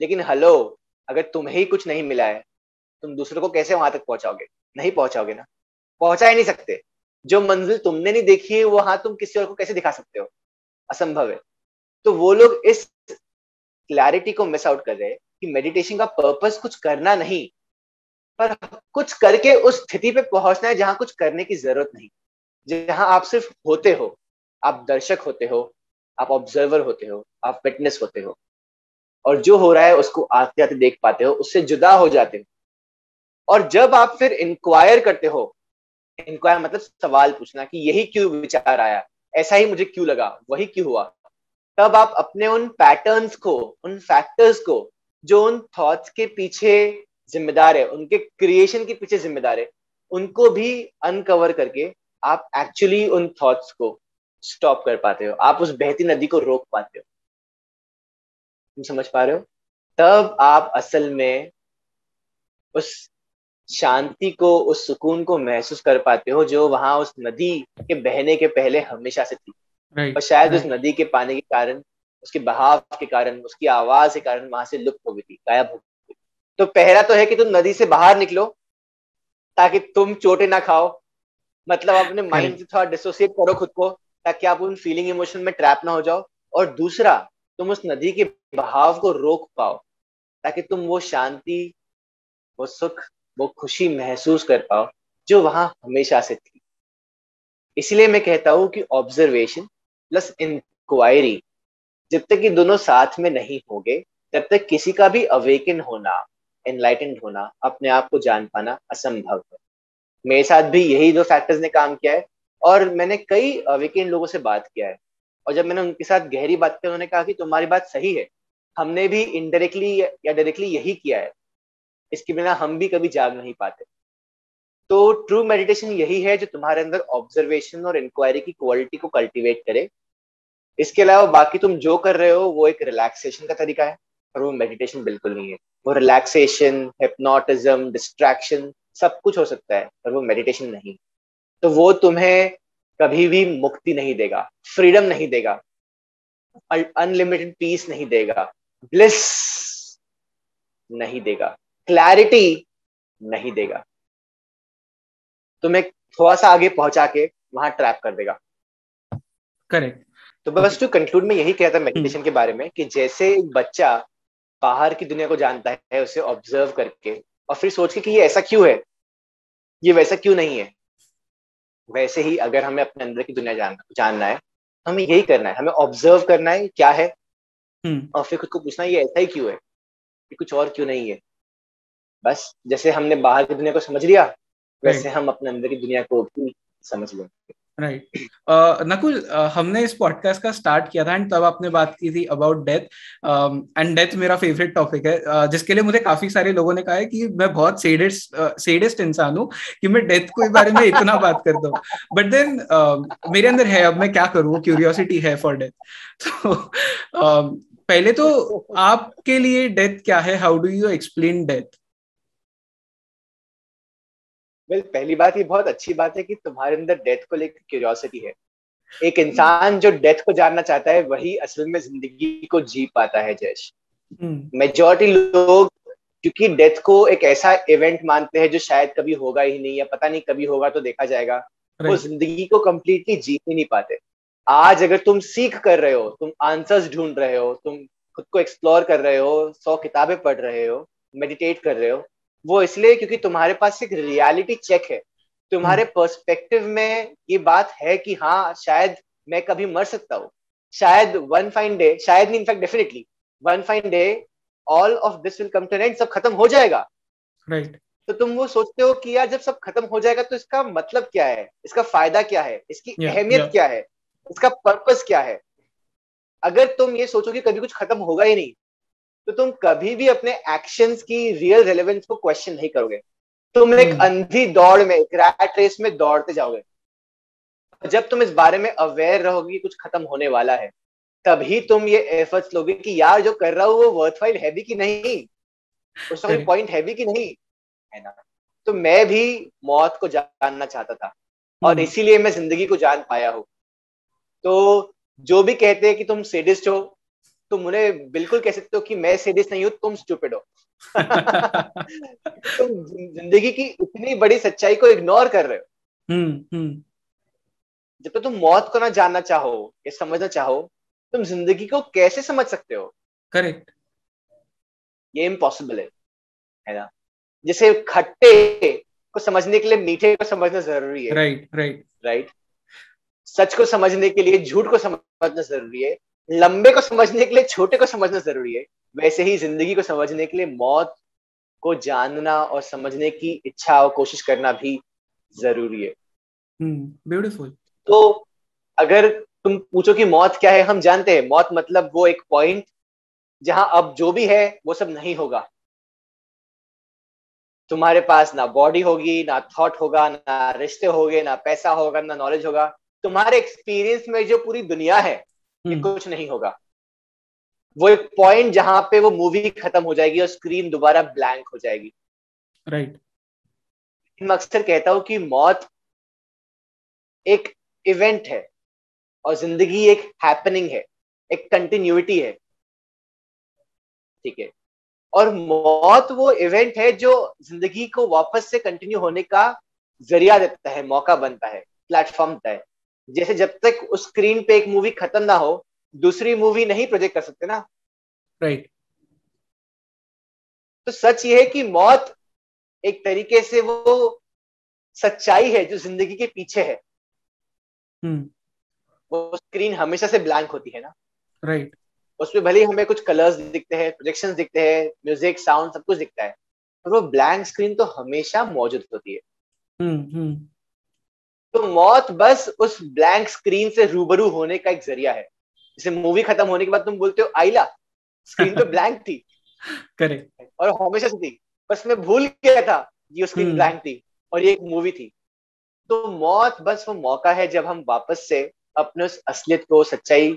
लेकिन हेलो अगर तुम्हें ही कुछ नहीं मिला है, तुम दूसरों को कैसे वहाँ तक पहुंचाओगे? नहीं पहुंचाओगे ना। पहुँचा ही नहीं सकते। जो मंजिल तुमने नहीं देखी है वहाँ तुम किसी और को कैसे दिखा सकते हो? असंभव है। तो वो लोग इस क्लैरिटी को मिस आउट कर रहे हैं कि मेडिटेशन का पर्पस कुछ करना नहीं। पर कुछ करके उस स्थिति पे पहुँचना है जहाँ कुछ करने की ज़रूरत नहीं। जहाँ आप सिर्फ़ होते हो, आप दर्शक होते हो आप ऑब्जर्वर होते हो, आप फिटनेस होते हो। और जो हो रहा है उसको आते आते देख पाते हो, उससे जुदा हो जाते हो। और जब आप फिर इंक्वायर करते हो इंक्वायर मतलब सवाल पूछना कि यही क्यों विचार आया? ऐसा ही मुझे क्यों लगा? वही क्यों हुआ? तब आप अपने उन पैटर्न्स को, उन फैक्टर्स को, जो उन थॉट्स के पीछे जिम्मेदार है, उनके क्रिएशन के पीछे जिम्मेदार है, उनको भी अनकवर करके आप एक्चुअली उन थॉट्स को स्टॉप कर पाते हो? आप उस बहती नदी को रोक पाते हो? तुम समझ पा रहे हो? तब आप असल में उस शांति को उस सुकून को महसूस कर पाते हो जो वहाँ उस नदी के बहने के पहले हमेशा से थी। राइट और शायद उस नदी के पानी के कारण उसके बहाव के कारण उसकी आवाज़ के कारण वहाँ से लुप्त हो गई थी गायब हो गई तो पहला तो है कि तुम नदी से बाहर निकलो ताकि तुम चोटे ना खाओ। मतलब अपने माइंड से थोड़ा डिसोसिएट करो खुद को। ताकि आप उन फीलिंग इमोशन में ट्रैप ना हो जाओ। और दूसरा, तुम उस नदी के बहाव को रोक पाओ, ताकि तुम वो शांति, वो सुख, वो खुशी महसूस कर पाओ, जो वहाँ हमेशा से थी। इसलिए मैं कहता हूँ कि ऑब्जर्वेशन प्लस इंक्वायरी जब तक ये दोनों साथ में नहीं होंगे, तब तक किसी का भी अवेकन होना एनलाइटेंड होना, अपने आप को जान पाना असंभव है। मेरे साथ भी यही दो फैक्टर्स ने काम किया है। और मैंने कई अवेकन लोगों से बात किया है। और जब मैंने उनके साथ गहरी बात की, उन्होंने कहा कि तुम्हारी बात सही है। हमने भी इनडायरेक्टली या डायरेक्टली यही किया है। इसके बिना हम भी कभी जाग नहीं पाते। तो ट्रू मेडिटेशन यही है जो तुम्हारे अंदर ऑब्जर्वेशन और इंक्वायरी की क्वालिटी को कल्टीवेट करे। इसके अलावा बाकी तुम जो कर रहे हो, वो एक रिलैक्सेशन का तरीका है। और वो मेडिटेशन बिल्कुल नहीं है। वो रिलैक्सेशन हिप्नोटिज्म डिस्ट्रैक्शन सब कुछ हो सकता है, पर वो मेडिटेशन नहीं तो वो तुम्हें कभी भी मुक्ति नहीं देगा फ्रीडम नहीं देगा अनलिमिटेड पीस नहीं देगा ब्लिस नहीं देगा क्लैरिटी नहीं देगा। तुम्हें थोड़ा सा आगे पहुँचा के वहाँ ट्रैप कर देगा। करेक्ट तो बस टू कंक्लूड में यही कहता मेडिटेशन के बारे में कि जैसे एक बच्चा बाहर की दुनिया को जानता है उसे ऑब्ज़र्व करके और फिर सोच के कि ये ऐसा क्यों है? ये वैसा क्यों नहीं है? वैसे ही अगर हमें अपने अंदर की दुनिया जानना जानना है तो हमें यही करना है हमें ऑब्ज़र्व करना है क्या है। हम्म। और फिर खुद को पूछना है ये ऐसा ही क्यों है? ये कुछ और क्यों नहीं है? बस जैसे हमने बाहर की दुनिया को समझ लिया वैसे हम अपने अंदर की दुनिया को भी समझ लेंगे। Right right. Nakul uh, uh, हमने इस पॉडकास्ट का स्टार्ट किया था एंड तब आपने बात की थी अबाउट डेथ एंड डेथ मेरा फेवरेट टॉपिक है. Uh, जिसके लिए मुझे काफ़ी सारे लोगों ने कहा है कि मैं बहुत सेडेस्ट सेडेस्ट इंसान हूँ कि मैं डेथ के बारे में इतना बात करता हूँ बट देन मेरे अंदर है अब मैं क्या करूँ? वो क्यूरियोसिटी है फॉर डेथ तो uh, पहले तो आपके लिए डेथ क्या है? How do you explain death well पहली बात ये बहुत अच्छी बात है कि तुम्हारे अंदर डेथ को लेकर क्यूरियोसिटी है। एक इंसान जो डेथ को जानना चाहता है वही असल में ज़िंदगी को जी पाता है जैश मेजोरिटी लोग क्योंकि डेथ को एक ऐसा इवेंट मानते हैं जो शायद कभी होगा ही नहीं या पता नहीं कभी होगा तो देखा जाएगा। वो ज़िंदगी को कम्प्लीटली जी ही नहीं पाते। आज अगर तुम सीख कर रहे हो तुम आंसर्स ढूंढ रहे हो तुम खुद को एक्सप्लोर कर रहे हो सौ किताबें पढ़ रहे हो मेडिटेट कर रहे हो वो इसलिए क्योंकि तुम्हारे पास एक रियलिटी चेक है। तुम्हारे पर्सपेक्टिव हम्म। में ये बात है कि हाँ शायद मैं कभी मर सकता हूँ। शायद वन फाइन डे शायद नहीं in fact definitely one fine day all of this will come to end सब खत्म हो जाएगा। Right right. तो तुम वो सोचते हो कि यार जब सब खत्म हो जाएगा तो इसका मतलब क्या है? इसका फ़ायदा क्या है? इसकी yeah, अहमियत yeah. क्या है? इसका पर्पस क्या है? अगर तुम ये सोचो कि कभी कुछ खत्म होगा ही नहीं तो तुम कभी भी अपने एक्शंस की रियल रेलेवेंस को क्वेश्चन नहीं करोगे। तुम एक hmm. अंधी दौड़ में एक रैट रेस में दौड़ते जाओगे। जब तुम इस बारे में अवेयर रहोगे कि कुछ खत्म होने वाला है तभी तुम ये एफर्ट्स लोगे कि यार जो कर रहा हूँ वो वर्थवाइल है भी कि नहीं? उसका कोई पॉइंट है भी कि नहीं? है ना? तो मैं भी मौत को जानना चाहता था और hmm. इसीलिए मैं ज़िंदगी को जान पाया हूँ। तो जो भी कहते हैं कि तुम सेडिस्ट हो तुम उन्हें बिल्कुल कह सकते हो कि मैं सीरियस नहीं हूँ तुम स्टूपिड हो। तुम ज़िंदगी की इतनी बड़ी सच्चाई को इग्नोर कर रहे हो। हम्म, हम्म। जब तक तुम मौत को ना जानना चाहो या समझना चाहो तुम ज़िंदगी को कैसे समझ सकते हो? करेक्ट ये इम्पॉसिबल है है ना? जैसे खट्टे को समझने के लिए मीठे को समझना ज़रूरी है। राइट राइट राइट सच को समझने के लिए झूठ को समझना ज़रूरी है। लंबे को समझने के लिए छोटे को समझना ज़रूरी है। वैसे ही ज़िंदगी को समझने के लिए मौत को जानना और समझने की इच्छा और कोशिश करना भी ज़रूरी है। ब्यूटीफुल hmm, तो अगर तुम पूछो कि मौत क्या है हम जानते हैं मौत मतलब वो एक पॉइंट जहाँ अब जो भी है वो सब नहीं होगा। तुम्हारे पास ना बॉडी होगी ना थॉट होगा ना रिश्ते होंगे ना पैसा होगा ना नॉलेज होगा। तुम्हारे एक्सपीरियंस में जो पूरी दुनिया है कि हम्म। कुछ नहीं होगा। वो एक पॉइंट जहाँ पे वो मूवी खत्म हो जाएगी और स्क्रीन दोबारा ब्लैंक हो जाएगी। Right right. मैं अक्सर कहता हूँ कि मौत एक इवेंट है और ज़िंदगी एक हैपनिंग है एक कंटिन्यूटी है। ठीक है? और मौत वो इवेंट है जो ज़िंदगी को वापस से कंटिन्यू होने का ज़रिया देता है मौका बनता है प्लेटफॉर्म देता है जैसे जब तक उस स्क्रीन पे एक मूवी खत्म ना हो दूसरी मूवी नहीं प्रोजेक्ट कर सकते ना राइट right. तो सच ये है कि मौत एक तरीके से वो सच्चाई है जो ज़िंदगी के पीछे है hmm. वो स्क्रीन हमेशा से ब्लैंक होती है ना राइट right. उसमें भले ही हमें कुछ कलर्स दिखते हैं प्रोजेक्शन दिखते हैं म्यूज़िक साउंड सब कुछ दिखता है पर वो ब्लैंक स्क्रीन तो हमेशा मौजूद होती है हम्म, हम्म। तो मौत बस उस ब्लैंक स्क्रीन से रूबरू होने का एक ज़रिया है। जैसे मूवी खत्म होने के बाद तुम बोलते हो आईला स्क्रीन तो ब्लैंक थी। करेक्ट और हमेशा से थी। बस मैं भूल गया था ये स्क्रीन ब्लैंक हम्म। थी और ये एक मूवी थी। तो मौत बस वो मौका है जब हम वापस से अपने उस असलियत को सच्चाई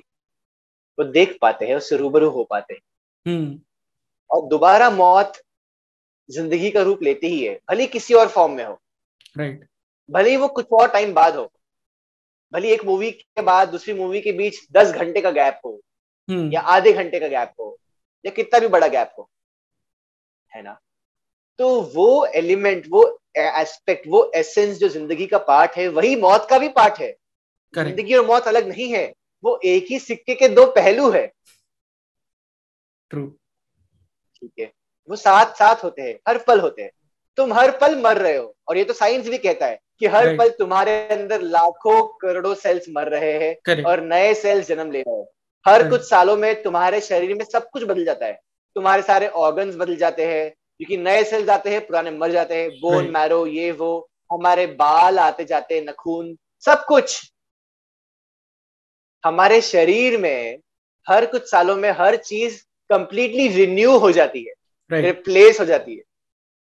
को देख पाते हैं उससे रूबरू हो पाते हैं। हम्म। और दोबारा मौत ज़िंदगी का रूप लेती ही है भले किसी और फॉर्म में हो। राइट भले ही वो कुछ और टाइम बाद हो भले एक मूवी के बाद दूसरी मूवी के बीच दस घंटे का गैप हो हम्म। या आधे घंटे का गैप हो या कितना भी बड़ा गैप हो है ना? तो वो एलिमेंट वो एस्पेक्ट वो एसेंस जो ज़िंदगी का पार्ट है वही मौत का भी पार्ट है। ज़िंदगी और मौत अलग नहीं है वो एक ही सिक्के के दो पहलू है। ट्रू ठीक है? वो साथ साथ होते हैं हर पल होते हैं। तुम हर पल मर रहे हो और ये तो साइंस भी कहता है। कि हर right. पल तुम्हारे अंदर लाखों करोड़ों सेल्स मर रहे हैं और नए सेल्स जन्म ले रहे हैं। हर. कुछ सालों में तुम्हारे शरीर में सब कुछ बदल जाता है। तुम्हारे सारे ऑर्गन्स बदल जाते हैं क्योंकि नए सेल्स आते हैं पुराने मर जाते हैं। बोन मैरो ये वो हमारे बाल आते जाते हैं नखून सब कुछ। हमारे शरीर में हर कुछ सालों में हर चीज़ कंप्लीटली रिन्यू हो जाती है रिप्लेस हो जाती है।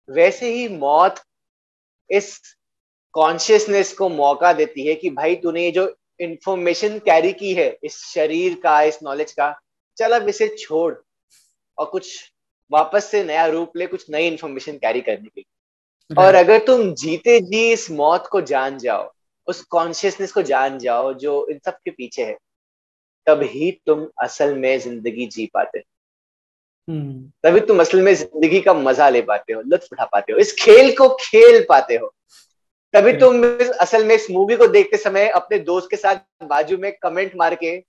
वैसे ही मौत इस कॉन्शियसनेस को मौका देती है कि भाई तूने ये जो इंफॉर्मेशन कैरी की है इस शरीर का इस नॉलेज का चल अब इसे छोड़ और कुछ वापस से नया रूप ले कुछ नई इंफॉर्मेशन कैरी करने के लिए। और अगर तुम जीते जी इस मौत को जान जाओ उस कॉन्शियसनेस को जान जाओ जो इन सब के पीछे है तभी तुम असल में ज़िंदगी जी पाते हम्म। तभी तुम असल में ज़िंदगी का मज़ा ले पाते हो लुत्फ उठा पाते हो इस खेल को खेल पाते हो। तभी तुम असल में इस मूवी को देखते समय अपने दोस्त के साथ बाजू में कमेंट मार के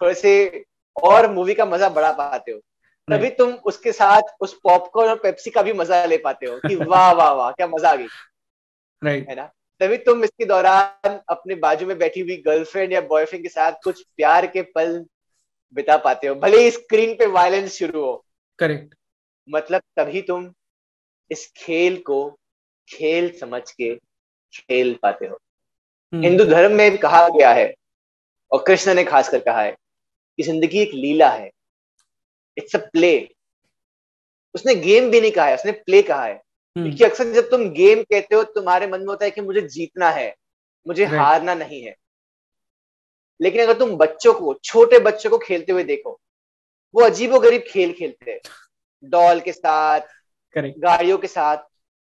थोड़े से और मूवी का मज़ा बढ़ा पाते हो। तभी तुम उसके साथ उस पॉपकॉर्न और पेप्सी का भी मज़ा ले पाते हो कि वाह वाह वाह क्या मज़ा आ गई। राइट है ना? तभी तुम इसके दौरान अपने बाजू में बैठी हुई गर्लफ्रेंड या बॉयफ्रेंड के साथ कुछ प्यार के पल बिता पाते हो। भले ही स्क्रीन पे वायलेंस शुरू हो। करेक्ट मतलब तभी तुम इस खेल को खेल समझ के खेल पाते हो। हम्म। हिंदू धर्म में भी कहा गया है और कृष्ण ने खासकर कहा है कि ज़िंदगी एक लीला है। इट्स अ प्ले उसने गेम भी नहीं कहा है उसने प्ले कहा है। हम्म। क्योंकि अक्सर जब तुम गेम कहते हो तुम्हारे मन में होता है कि मुझे जीतना है मुझे हारना नहीं है। लेकिन अगर तुम बच्चों को छोटे बच्चों को खेलते हुए देखो वो अजीबो गरीब खेल खेलते हैं। डॉल के साथ गाड़ियों के साथ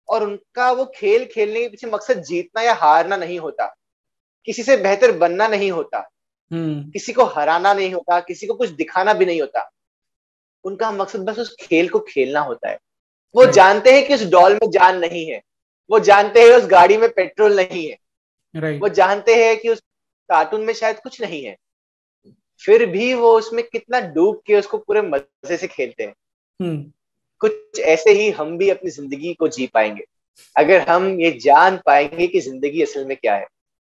और उनका वो खेल खेलने के पीछे मकसद जीतना या हारना नहीं होता। किसी से बेहतर बनना नहीं होता। हम्म। किसी को हराना नहीं होता किसी को कुछ दिखाना भी नहीं होता। उनका मकसद बस उस खेल को खेलना होता है। वो जानते हैं कि उस डॉल में जान नहीं है। वो जानते हैं उस गाड़ी में पेट्रोल नहीं है। वो जानते हैं कि उस कार्टून में शायद कुछ नहीं है। फिर भी वो उसमें कितना डूब के उसको पूरे मज़े से खेलते हैं। हम्म। कुछ ऐसे ही हम भी अपनी ज़िंदगी को जी पाएँगे। अगर हम ये जान पाएँगे कि ज़िंदगी असल में क्या है।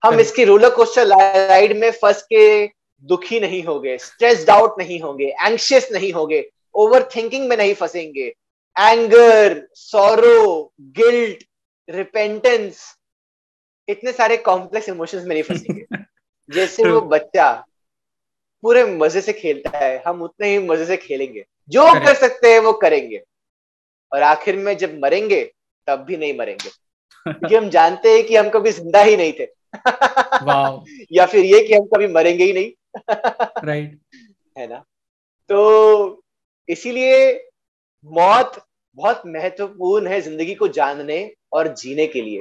हम इसकी रोलर कोस्टर राइड में फंस के दुखी नहीं होंगे स्ट्रेस्ड आउट नहीं होंगे एंशियस नहीं होंगे ओवर थिंकिंग में नहीं फंसेंगे। एंगर सोरो गिल्ट रिपेंटेंस इतने सारे कॉम्प्लेक्स इमोशंस में नहीं फंसेंगे। जैसे वो बच्चा पूरे मज़े से खेलता है हम उतने ही मज़े से खेलेंगे। जो कर सकते हैं वो करेंगे। और आखिर में जब मरेंगे तब भी नहीं मरेंगे। क्योंकि हम जानते हैं कि हम कभी ज़िंदा ही नहीं थे। या फिर ये कि हम कभी मरेंगे ही नहीं। राइट है ना? तो इसीलिए मौत बहुत महत्वपूर्ण है ज़िंदगी को जानने और जीने के लिए।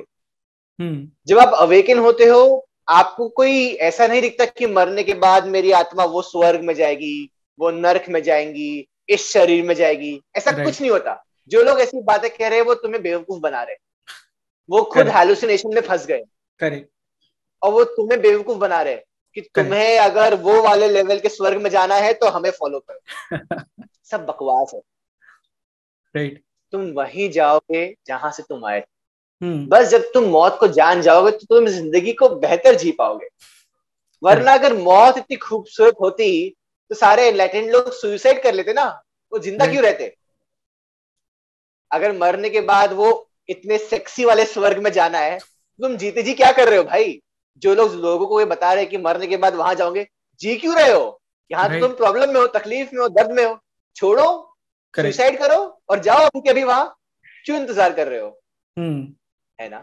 हम्म। जब आप अवेकन होते हो आपको कोई ऐसा नहीं दिखता कि मरने के बाद मेरी आत्मा वो स्वर्ग में जाएगी वो नर्क में जाएँगी इस शरीर में जाएगी। ऐसा कुछ नहीं होता। जो लोग ऐसी बातें कह रहे हैं वो तुम्हें बेवकूफ़ बना रहे वो खुद हेलुसिनेशन में फंस गए करेक्ट और वो तुम्हें बेवकूफ़ बना रहे कि तुम्हें अगर वो वाले लेवल के स्वर्ग में जाना है तो हमें फॉलो करो। सब बकवास है। राइट तुम वहीं जाओगे जहाँ से तुम आए हम्म। बस जब तुम मौत को जान जाओगे तो तुम ज़िंदगी को बेहतर जी पाओगे। वरना अगर मौत इतनी खूबसूरत होती तो सारे लोग सुसाइड कर लेते ना। वो ज़िंदा क्यों रहते? अगर मरने के बाद वो इतने सेक्सी वाले स्वर्ग में जाना है तुम जीते जी क्या कर रहे हो भाई? जो लोग लोगों को ये बता रहे हैं कि मरने के बाद वहाँ जाओगे जी क्यों रहे हो? यहाँ तो तुम प्रॉब्लम में हो तकलीफ़ में हो दर्द में हो। छोड़ो सुसाइड करो और जाओ अभी अभी वहाँ। क्यों इंतज़ार कर रहे हो? hmm. है ना?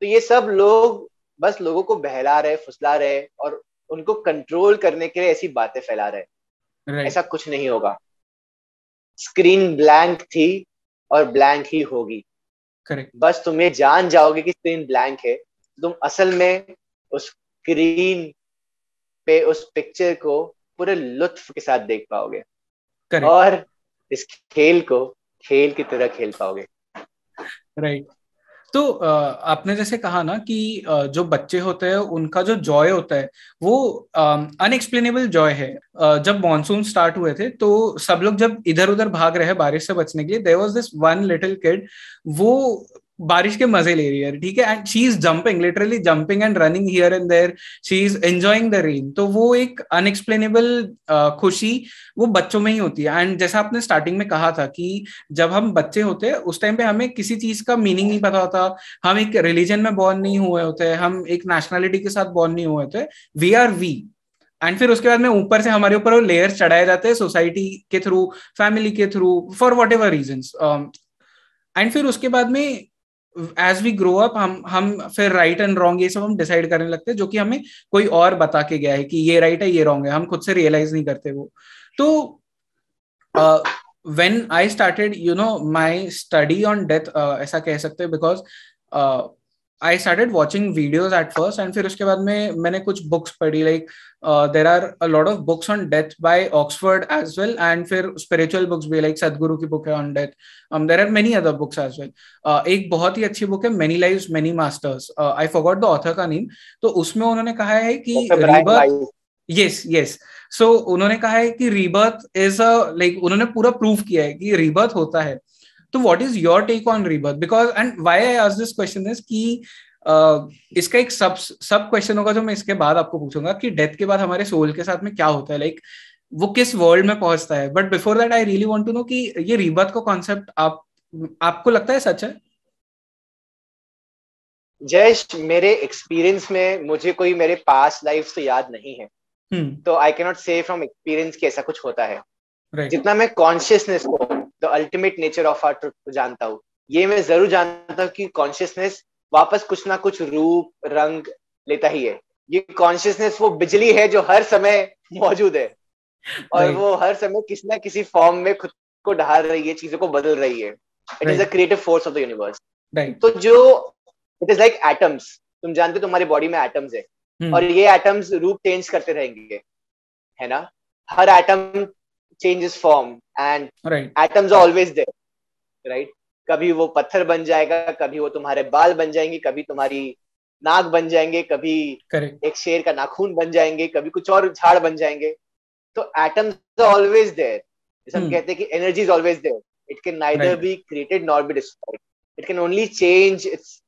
तो ये सब लोग बस लोगों को बहला रहे फुसला रहे और उनको कंट्रोल करने के लिए ऐसी बातें फैला रहे। ऐसा कुछ नहीं होगा। स्क्रीन ब्लैंक थी और ब्लैंक ही होगी। करेक्ट बस तुम्हें जान जाओगे कि स्क्रीन ब्लैंक है। तुम असल में उस स्क्रीन पे उस पिक्चर को पूरे लुत्फ के साथ देख पाओगे। Correct. और इस खेल को खेल की तरह खेल पाओगे। Right right. तो आपने जैसे कहा ना कि जो बच्चे होते हैं, उनका जो जॉय होता है, वो अनएक्सप्लेनेबल जॉय है। जब मॉनसून स्टार्ट हुए थे तो सब लोग जब इधर उधर भाग रहे हैं बारिश से बचने के लिए there was this one little kid वो बारिश के मज़े ले रही है ठीक है? And she is jumping literally jumping and running here and there she is enjoying the rain तो वो एक अनएक्सप्लेनेबल खुशी वो बच्चों में ही होती है। एंड जैसा आपने स्टार्टिंग में कहा था कि जब हम बच्चे होते हैं, उस टाइम पे हमें किसी चीज़ का मीनिंग नहीं पता होता। हम एक रिलीजन में बॉर्न नहीं हुए होते। हम एक नेशनैलिटी के साथ बॉर्न नहीं हुए होते। वी आर वी एंड फिर उसके बाद में ऊपर से हमारे ऊपर लेयर चढ़ाए जाते हैं सोसाइटी के थ्रू फैमिली के through for whatever reason and फिर उसके बाद में एज वी ग्रो अप हम हम फिर राइट एंड रॉन्ग ये सब हम डिसाइड करने लगते हैं, जो कि हमें कोई और बता के गया है कि ये राइट है, ये रॉन्ग है। हम खुद से रियलाइज़ नहीं करते वो। तो when I started you know my study on death ऐसा कह सकते हैं because I started watching videos at first and फिर उसके बाद में मैंने कुछ बुक्स पढ़ी like there are a lot of books on death by Oxford as well and फिर स्पिरिचुअल बुक्स भी लाइक सदगुरु की बुक है on death there are many other books as well एक बहुत ही अच्छी बुक है many live many masters I forgot the author का नेम तो उसमें उन्होंने कहा है कि रीबर्थ यस यस सो उन्होंने कहा है कि रीबर्थ इज़ अ लाइक उन्होंने पूरा प्रूव किया है कि रीबर्थ होता है. तो what is your take on rebirth because and why I ask this question is कि इसका एक सब सब क्वेश्चन होगा जो मैं इसके बाद आपको पूछूँगा कि डेथ के बाद हमारे सोल के साथ में क्या होता है लाइक like, वो किस वर्ल्ड में पहुँचता है but before that I really want to know कि ये रीबर्थ का कॉन्सेप्ट आप आपको लगता है सच है जयश मेरे एक्सपीरियंस में मुझे कोई मेरे पास लाइफ से याद नहीं है hmm. तो I cannot say from experience कि ऐसा कुछ होता है right. जितना मैं कॉन्शियसनेस को the ultimate nature of our truth जानता हूँ ये मैं ज़रूर जानता हूँ कि कॉन्शियसनेस वापस कुछ ना कुछ रूप रंग लेता ही है। ये कॉन्शियसनेस वो बिजली है जो हर समय मौजूद है। और वो हर समय किसी ना किसी फॉर्म में खुद को ढाल रही है चीज़ों को बदल रही है। It is a creative force of the universe तो जो इट इज़ लाइक एटम्स तुम जानते हो तुम्हारी बॉडी में एटम्स है। Hmm. और ये एटम्स रूप चेंज करते रहेंगे। है ना? हर atom and right. atoms are always there right? कभी वो पत्थर बन जाएगा कभी वो तुम्हारे बाल बन जाएँगे कभी तुम्हारी नाक बन जाएँगे कभी Correct. एक शेर का नाखून बन जाएँगे कभी कुछ और झाड़ बन जाएँगे। तो एटम्स आर ऑलवेज देयर जैसे हम hmm. कहते हैं कि energy is always there it can neither be created nor be destroyed it can only change its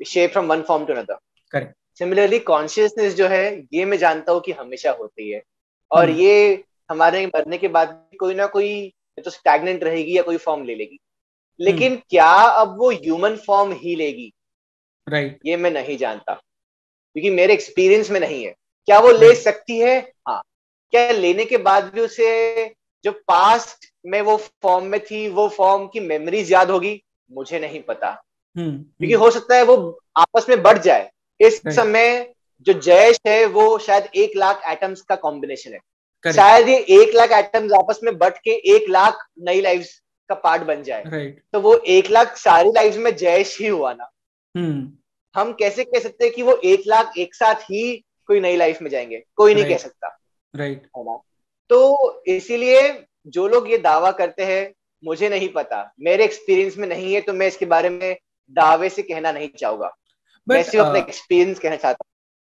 shape from one form to another similarly consciousness जो है ये मैं जानता हूँ कि हमेशा होती है। और hmm. ये हमारे मरने के बाद कोई ना कोई तो स्टैगनेंट रहेगी या कोई फॉर्म ले लेगी। लेकिन hmm. क्या अब वो ह्यूमन फॉर्म ही लेगी राइट right. ये मैं नहीं जानता क्योंकि मेरे एक्सपीरियंस में नहीं है। क्या वो ले सकती है? हाँ। क्या लेने के बाद भी उसे जो पास्ट में वो फॉर्म में थी वो फॉर्म की मेमोरीज याद होगी? मुझे नहीं पता। hmm. क्योंकि हो सकता है वो आपस में बढ़ जाए। इस समय जो जयश है वो शायद एक लाख एटम्स का कॉम्बिनेशन है। शायद ये एक लाख एटम्स आपस में बट के एक लाख नई लाइफ का पार्ट बन जाए। Right. तो वो एक लाख सारी लाइफ में जयश ही हुआ ना। hmm. हम कैसे कह सकते हैं कि वो एक लाख एक साथ ही कोई नई लाइफ में जाएँगे? कोई नहीं right. कह सकता राइट right. तो इसीलिए जो लोग ये दावा करते हैं मुझे नहीं पता। मेरे एक्सपीरियंस में नहीं है तो मैं इसके बारे में दावे से कहना नहीं चाहूँगा। मैं सिर्फ़ अपना एक्सपीरियंस uh, कहना चाहता हूँ।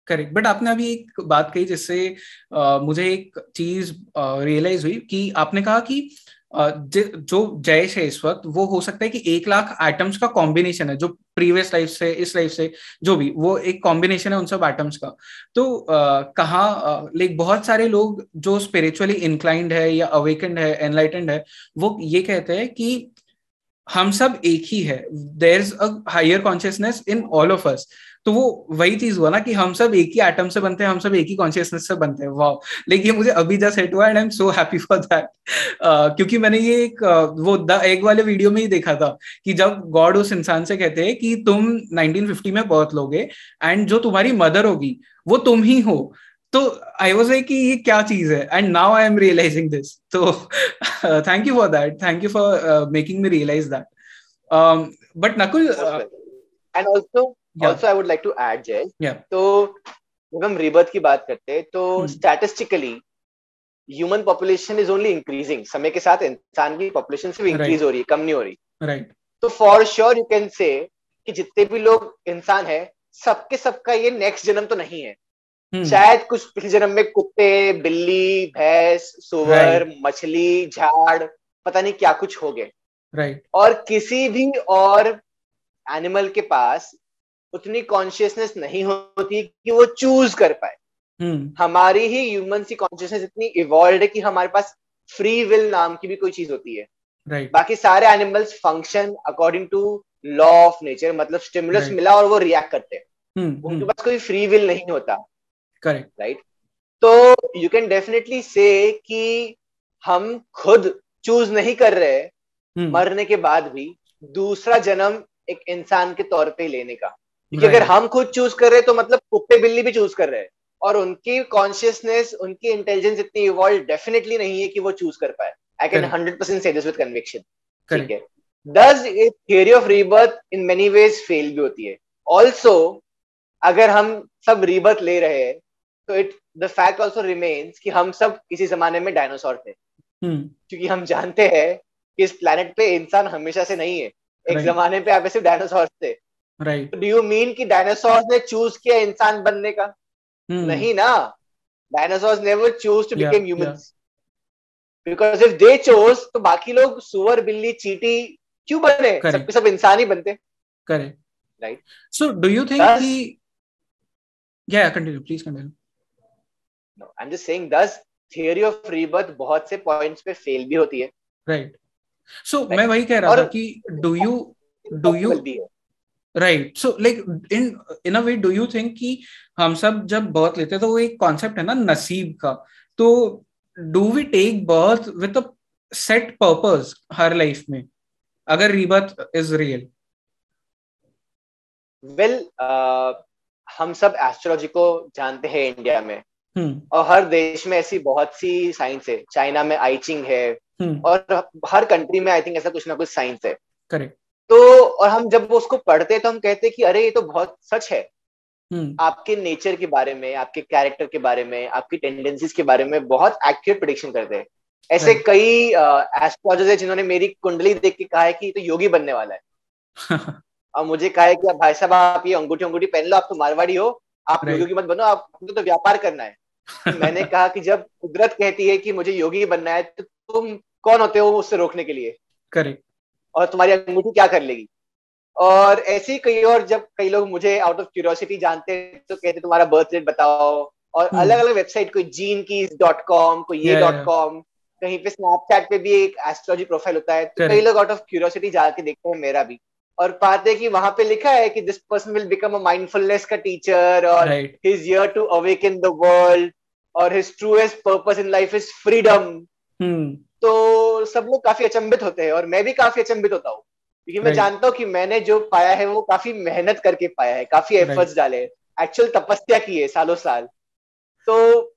करेक्ट बट आपने अभी एक बात कही जिससे मुझे एक चीज़ रियलाइज़ हुई कि आपने कहा कि जो जयश है इस वक्त, वो हो सकता है कि एक लाख आइटम्स का कॉम्बिनेशन है, जो प्रीवियस लाइफ से, इस लाइफ से, जो भी, वो एक कॉम्बिनेशन है उन सब आइटम्स का। तो कहाँ लाइक बहुत सारे लोग जो स्पिरिचुअली इंक्लाइंड है या अवेकेंड है एनलाइटेंड है, वो ये कहते हैं कि हम सब एक ही है। There is a higher consciousness in all of us तो वो वही चीज़ हुआ ना कि हम सब एक ही एटम से बनते हैं हम सब एक ही कॉन्शियसनेस से बनते हैं। वाह लेकिन मुझे अभी जस्ट हिट हुआ and I am so happy for that क्योंकि मैंने ये एक uh, वो द एग वाले वीडियो में ही देखा था कि जब गॉड उस इंसान से कहते हैं कि तुम 1950 में बर्थ लोगे एंड जो तुम्हारी मदर होगी वो तुम ही हो। तो आई वॉज़ लाइक कि ये क्या चीज़ है? And now I am realising this तो thank you for that thank you for making me realise that but Nakul and also also I would like to add Jay तो जब हम rebirth की बात करते हैं तो statistically human population is only increasing समय के साथ इंसान की पॉपुलेशन सिर्फ़ इंक्रीज right. हो रही है कम नहीं हो रही। राइट तो for sure you can say कि जितने भी लोग इंसान है सबके सबका ये नेक्स्ट जन्म तो नहीं है। Hmm. शायद कुछ पिछले जन्म में कुत्ते बिल्ली भैंस सुअर right. मछली झाड़ पता नहीं क्या कुछ हो गए। Right right. और किसी भी और एनिमल के पास उतनी कॉन्शियसनेस नहीं होती कि वो चूज़ कर पाए hmm. हमारी ही ह्यूमन की कॉन्शियसनेस इतनी इवॉल्व है कि हमारे पास फ्री विल नाम की भी कोई चीज़ होती है right. बाकी सारे animals function according to law of nature मतलब स्टिमुलस right. मिला और वो रिएक्ट करते हैं hmm. उनके पास कोई फ्री विल नहीं होता करेक्ट राइट right? तो यू कैन डेफिनेटली से कि हम खुद चूज़ नहीं कर रहे hmm. मरने के बाद भी दूसरा जन्म एक इंसान के तौर पे लेने का क्योंकि अगर हम खुद चूज़ कर रहे हैं तो मतलब कुत्ते बिल्ली भी चूज़ कर रहे हैं। और उनकी कॉन्शियसनेस उनकी इंटेलिजेंस इतनी इवॉल्व डेफिनेटली नहीं है कि वो चूज़ कर पाए। I can hundred percent say this with conviction ठीक है? This theory of rebirth in many ways fail भी होती है। ऑल्सो अगर हम सब रीबर्थ ले रहे हैं तो it the fact also remains कि हम सब किसी जमाने में डायनासोर थे। Hmm. क्योंकि हम जानते हैं कि इस प्लेनेट पे इंसान हमेशा से नहीं है। एक right. जमाने पे आप सिर्फ़ डायनासोर थे। राइट डू यू मीन कि डायनासोर ने चूज़ किया इंसान बनने का? Hmm. नहीं ना। Dinosaur never choose to become humans because if they chose तो बाकी लोग सुअर बिल्ली चीटी क्यों बने? सब सब इंसान ही बनते। Correct right so do you think कि या continue please continue no I am just saying this theory of rebirth बहुत से पॉइंट्स पे फेल भी होती है। राइट सो मैं वही कह रहा था कि do you do you right so like in in a way do you think कि हम सब जब बर्थ लेते हैं तो वो एक कॉन्सेप्ट है ना नसीब का। तो do we take birth with a set purpose her life में? अगर रीबर्थ इज़ रियल वेल हम सब एस्ट्रोलॉजी को जानते हैं इंडिया में। Hmm. और हर देश में ऐसी बहुत सी साइंस है। चाइना में आईचिंग है। Hmm. और हर कंट्री में आई थिंक ऐसा कुछ ना कुछ साइंस है। करेक्ट तो और हम जब उसको पढ़ते तो हम कहते कि अरे ये तो बहुत सच है। hmm. आपके नेचर के बारे में आपके कैरेक्टर के बारे में आपकी टेंडेंसीज के बारे में बहुत एक्यूरेट प्रोडिक्शन करते हैं। ऐसे. कई एस्ट्रोलॉजर्स है जिन्होंने मेरी कुंडली देख के कहा है कि तो योगी बनने वाला है। और मुझे कहा है कि भाई साहब आप ये अंगूठी अंगूठी पहन लो आप तो मारवाड़ी हो। आप right. योगी मत बनो आपको तो व्यापार करना है। तो मैंने कहा कि जब कुदरत कहती है कि मुझे योगी बनना है तो तुम कौन होते हो उससे रोकने के लिए? करेक्ट और तुम्हारी अंगूठी क्या कर लेगी? और ऐसे ही कई और जब कई लोग मुझे आउट ऑफ़ क्यूरियोसिटी जानते हैं तो कहते तुम्हारा बर्थ डेट बताओ। और अलग अलग वेबसाइट कोई जीन की डॉट कॉम कोई ये डॉट कॉम कहीं पे स्नैपचैट पे भी एक एस्ट्रोलॉजी प्रोफ़ाइल होता है। तो कई लोग आउट ऑफ़ क्यूरियोसिटी जाके देखते हैं मेरा भी। और पाते कि वहाँ पे लिखा है कि this person will become a mindfulness का टीचर और his year to awaken the world और his truest purpose in life is freedom तो सब लोग काफ़ी अचंभित होते हैं और मैं भी काफ़ी अचंभित होता हूँ। क्योंकि मैं जानता हूँ कि मैंने जो पाया है वो काफ़ी मेहनत करके पाया है काफ़ी एफर्ट्स डाले एक्चुअल तपस्या की है सालों साल। तो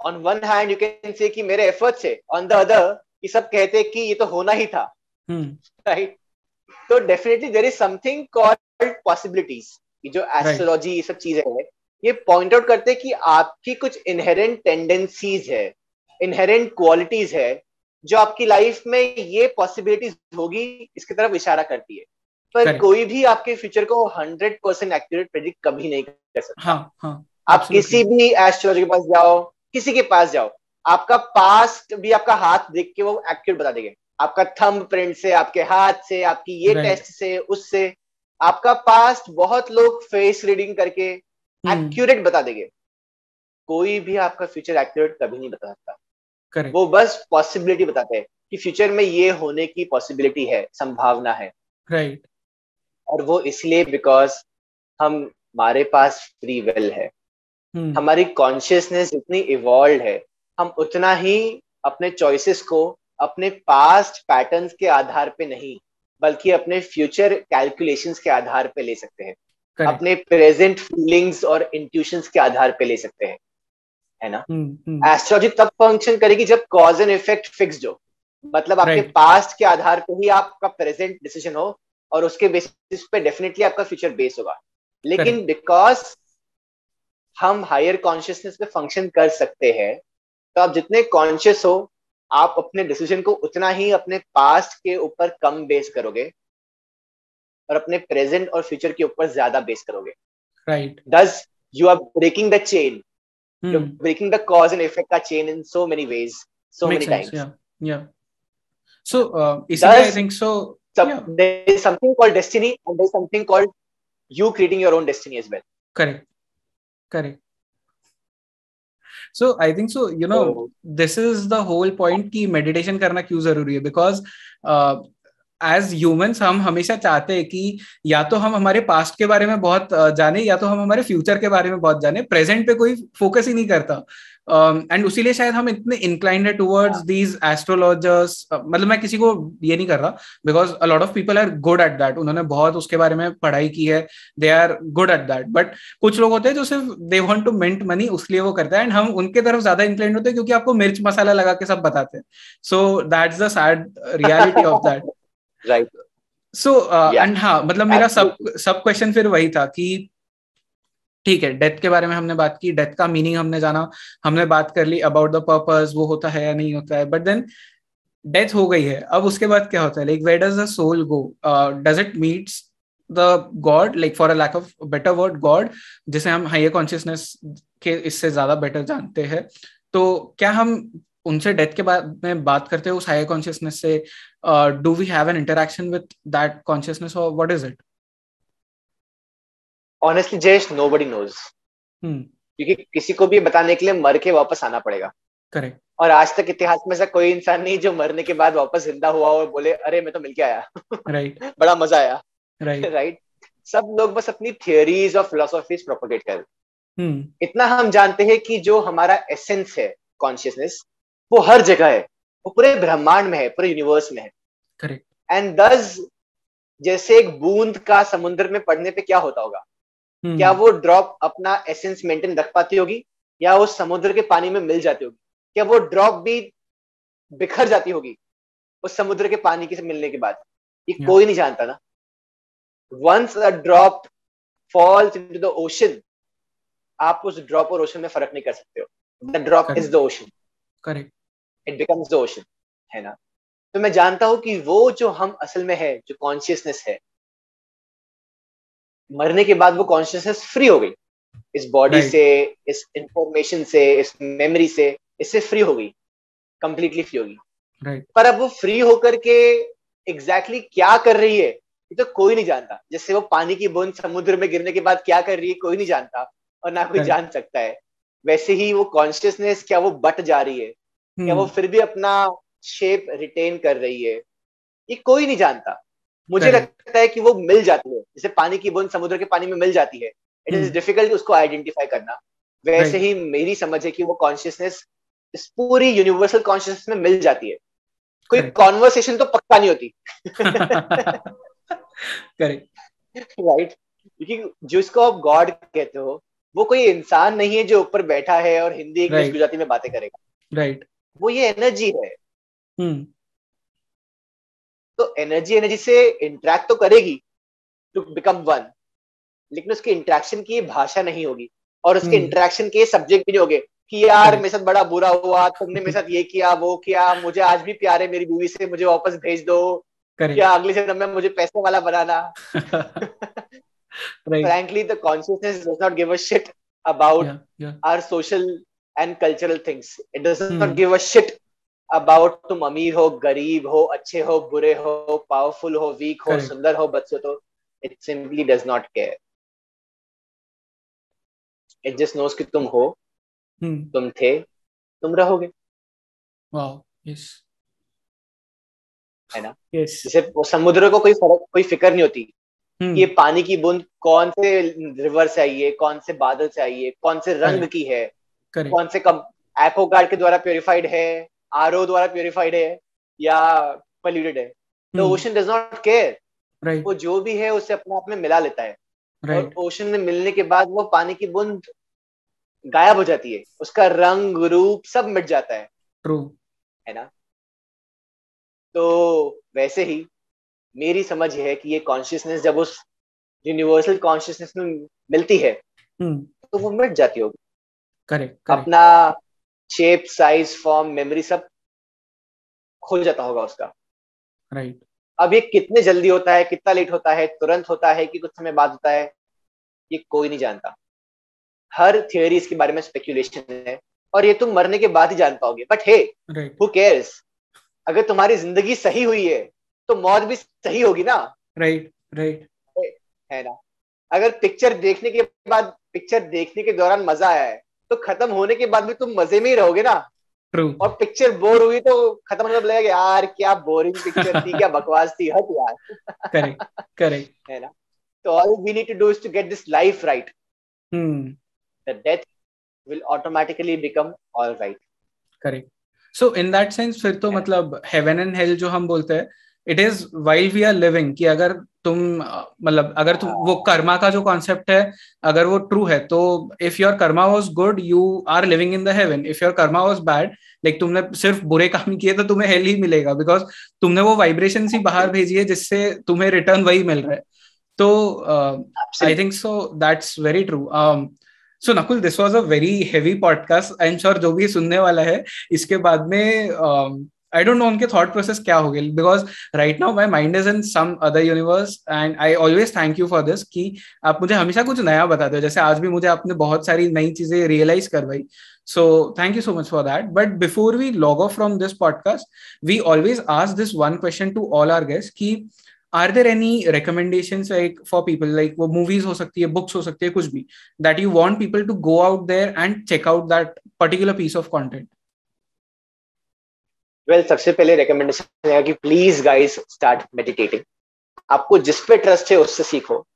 on one hand you can say कि मेरे एफर्ट्स है ऑन द अदर ये सब कहते कि ये तो होना ही था। Right hmm. तो definitely there is something called possibilities जो एस्ट्रोलॉजी ये सब चीज़ें है ये पॉइंट आउट करते हैं कि आपकी कुछ इनहेरेंट टेंडेंसीज है इनहेरेंट क्वालिटीज है जो आपकी लाइफ में ये पॉसिबिलिटीज होगी इसकी तरफ़ इशारा करती है पर. कोई भी आपके फ्यूचर को हंड्रेड परसेंट एक्यूरेट प्रेडिक्ट कभी नहीं कर सकता हाँ, हाँ, आप किसी भी एस्ट्रोलॉजी के पास जाओ किसी के पास जाओ आपका पास्ट भी आपका हाथ देख के वो एक्यूरेट बता देंगे आपका थंब प्रिंट से आपके हाथ से आपकी ये. टेस्ट से उससे आपका पास्ट बहुत लोग फेस रीडिंग करके एक्यूरेट hmm. बता देंगे कोई भी आपका फ्यूचर एक्यूरेट कभी नहीं बता सकता वो बस पॉसिबिलिटी बताते हैं कि फ्यूचर में ये होने की पॉसिबिलिटी है संभावना है राइट right. और वो इसलिए बिकॉज़ हम हमारे पास फ्री विल है hmm. हमारी कॉन्शियसनेस इतनी इवॉल्व है हम उतना ही अपने चॉइसेस को अपने पास्ट पैटर्न्स के आधार पे नहीं बल्कि अपने फ्यूचर कैलकुलेशंस के आधार पे ले सकते हैं Correct. अपने प्रेजेंट फीलिंग्स और इंट्यूशंस के आधार पे ले सकते हैं है ना? Astrology hmm, hmm. तब फ़ंक्शन करेगी जब कॉज एंड इफ़ेक्ट फिक्स्ड हो। मतलब आपके. पास्ट के आधार पर ही आपका प्रेजेंट डिसीज़न हो और उसके बेसिस पे डेफिनेटली आपका फ्यूचर बेस होगा। लेकिन बिकॉज़ हम हायर कॉन्शियसनेस पे फ़ंक्शन कर सकते हैं तो आप जितने कॉन्शियस हो आप अपने डिसीज़न को उतना ही अपने पास्ट के ऊपर कम बेस करोगे और अपने प्रेजेंट और फ्यूचर के ऊपर ज़्यादा बेस करोगे। Right this you are breaking the chain Breaking the cause and effect का chain in so many ways so many times yeah so uh, इसलिए i think so some, yeah. there is something called destiny and there is something called you creating your own destiny as well correct correct so i think so you know oh. this is the whole point ki meditation karna क्यों जरूरी है because uh, as humans हम हमेशा चाहते हैं कि या तो हम हमारे पास्ट के बारे में बहुत जाने या तो हम हमारे फ्यूचर के बारे में बहुत जाने। प्रेजेंट पे कोई फोकस ही नहीं करता। एंड um, उसीलिए शायद हम इतने इंक्लाइंड है टुवर्ड्स दीज एस्ट्रोलॉजर्स मतलब मैं किसी को ये नहीं कर रहा because a lot of people are good at that उन्होंने बहुत उसके बारे में पढ़ाई की है। They are good at that but कुछ लोग होते हैं जो सिर्फ़ they want to mint money उसलिए वो करते हैं। एंड हम उनके तरफ़ ज़्यादा इंक्लाइंड होते हैं क्योंकि आपको मिर्च मसाला लगा के सब बताते हैं। So that's the sad reality of that right so and हाँ मतलब मेरा सब सब क्वेश्चन फिर वही था कि ठीक है डेथ के बारे में हमने बात की डेथ का मीनिंग हमने जाना हमने बात कर ली अबाउट द पर्पज वो होता है या नहीं होता है बट देन डेथ हो गई है। अब उसके बाद क्या होता है? Like where does the soul go does it meets the god like for a lack of better word god जिसे हम हाइयर कॉन्शियसनेस के इससे ज़्यादा बेटर जानते हैं। तो क्या हम उनसे डेथ के बाद में बात करते हैं उस हायर कॉन्शियसनेस से? Do we have an interaction with that consciousness और what is it honestly Jayesh nobody knows क्योंकि किसी को भी बताने के लिए मर के वापस आना पड़ेगा। करेक्ट और आज तक इतिहास में ऐसा कोई इंसान नहीं जो मरने के बाद वापस ज़िंदा हुआ और बोले अरे मैं तो मिलके आया। Right right. बड़ा मज़ा आया। Right right. राइट सब लोग बस अपनी थियोरीज और फिलोसॉफीज प्रोपोगेट कर। Hmm. इतना हम जानते हैं कि जो हमारा एसेंस है कॉन्शियसनेस वो हर जगह है। वो पूरे ब्रह्मांड में है पूरे यूनिवर्स में है। करेक्ट एंड दस जैसे एक बूंद का समुद्र में पड़ने पे क्या होता होगा? हम्म। क्या वो ड्रॉप अपना एसेंस मेंटेन रख पाती होगी? या वो समुद्र के पानी में मिल जाती होगी? क्या वो ड्रॉप भी बिखर जाती होगी उस समुद्र के पानी के से मिलने के बाद? ये yeah. कोई नहीं जानता ना। Once a drop falls into the ocean आप उस ड्रॉप और ओशन में फ़र्क नहीं कर सकते हो। The drop is the ocean correct it becomes the ocean है ना? तो मैं जानता हूँ कि वो जो हम असल में है जो कॉन्शियसनेस है मरने के बाद वो कॉन्शियसनेस फ्री हो गई। इस बॉडी से इस इंफॉर्मेशन से इस मेमोरी से इससे फ्री हो गई। कंप्लीटली फ्री होगी. पर अब वो फ्री होकर के एग्जैक्टली exactly क्या कर रही है ये तो कोई नहीं जानता। जैसे वो पानी की बूंद समुद्र में गिरने के बाद क्या कर रही है कोई नहीं जानता और ना कोई जान सकता है। वैसे ही वो कॉन्शियसनेस क्या वो बट जा रही है। क्या वो हम्म। फिर भी अपना शेप रिटेन कर रही है ये कोई नहीं जानता। मुझे लगता है कि वो मिल जाती है। जैसे पानी की बूंद समुद्र के पानी में मिल जाती है। इट इज़ डिफ़िकल्ट उसको आइडेंटिफाई करना। वैसे ही मेरी समझ है कि वो कॉन्शियसनेस इस पूरी यूनिवर्सल कॉन्शियसनेस में मिल जाती है। कोई कॉन्वर्सेशन तो पक्का नहीं होती। राइट क्योंकि जिसको आप गॉड कहते हो वो कोई इंसान नहीं है जो ऊपर बैठा है और हिंदी इंग्लिश गुजराती में बातें करेगा। राइट वो ये एनर्जी है। hmm. तो एनर्जी एनर्जी से इंटरेक्ट तो करेगी टू बिकम वन लेकिन उसके इंटरेक्शन की भाषा नहीं होगी। और उसके इंटरेक्शन हम्म। के सब्जेक्ट भी नहीं होंगे कि यार मेरे साथ बड़ा बुरा हुआ तुमने मेरे साथ ये किया वो किया मुझे आज भी प्यार है मेरी बीवी से मुझे वापस भेज दो। क्या अगले जन्म में मुझे पैसे वाला बनाना। Frankly the consciousness does not give a shit about yeah, yeah. And cultural things it does not give a shit about तुम अमीर हो गरीब हो अच्छे हो बुरे हो पावरफुल हो वीक हो सुंदर हो बदसूरत तो it simply does not care it just knows कि तुम हो hmm. तुम थे तुम रहोगे। वाओ यस है ना? Yes. जैसे समुद्र को कोई फ़र्क कोई फ़िक्र नहीं होती hmm. कि ये पानी की बूंद कौन से रिवर से आई है कौन से बादल से आई है कौन से रंग की है Correct. कौन से कम एक्ो गार्ड के द्वारा प्योरिफाइड है आरओ द्वारा प्योरिफाइड है या पोल्यूटेड है। तो ओशन डज नॉट केयर वो जो भी है उसे अपने आप में मिला लेता है। right. और ओशन में मिलने के बाद वो पानी की बूंद गायब हो जाती है। उसका रंग रूप सब मिट जाता है। ट्रू है ना? तो वैसे ही मेरी समझ है कि ये कॉन्शियसनेस जब उस यूनिवर्सल कॉन्शियसनेस में मिलती है hmm. तो वो मिट जाती होगी। करेक्ट अपना शेप साइज़ फॉर्म मेमोरी सब खो जाता होगा उसका। Right right. अब ये कितने जल्दी होता है कितना लेट होता है तुरंत होता है कि कुछ समय बाद होता है ये कोई नहीं जानता। हर थियोरी इसके बारे में स्पेकुलेशन है और ये तुम मरने के बाद ही जान पाओगे। बट हे हु केयर्स अगर तुम्हारी ज़िंदगी सही हुई है तो मौत भी सही होगी ना। राइट राइट है ना? अगर पिक्चर देखने के बाद पिक्चर देखने के दौरान मज़ा आया है तो खत्म होने के बाद भी तुम मज़े में ही रहोगे ना? True. और पिक्चर बोर हुई तो खत्म मतलब लगेगा यार क्या बोरिंग पिक्चर थी क्या बकवास थी। हट यार। करेक्ट करेक्ट है ना? तो all we need to do is to get this life right the death will automatically become all right. Correct. So in that sense फिर तो yeah. मतलब heaven and hell जो हम बोलते हैं it is while we are living कि अगर तुम मतलब अगर तुम वो कर्मा का जो कॉन्सेप्ट है अगर वो ट्रू है तो if your karma was good you are living in the heaven if your karma was bad like तुमने सिर्फ़ बुरे काम किए तो तुम्हें हेल ही मिलेगा बिकॉज़ तुमने वो वाइब्रेशन ही बाहर भेजी है जिससे तुम्हें रिटर्न वही मिल रहा है। तो I think so that's very true so Nakul this was a very heavy podcast I am sure जो भी सुनने वाला है इसके बाद में आई डोंट नो उनके थॉट प्रोसेस क्या हो गए। Because right now my mind is in some other universe and I always thank you for this कि आप मुझे हमेशा कुछ नया बताते हो। जैसे आज भी मुझे आपने बहुत सारी नई चीज़ें रियलाइज़ करवाई। So thank you so much for that but before we log off from this podcast we always ask this one question to all our guest की are there any recommendation like for people like वो movies हो सकती है books हो सकती है, कुछ भी। That you want people to go out there and check out that particular piece of content well सबसे पहले रिकमेंडेशन है कि प्लीज़ गाइस स्टार्ट मेडिटेटिंग आपको जिस पे ट्रस्ट है उससे सीखो।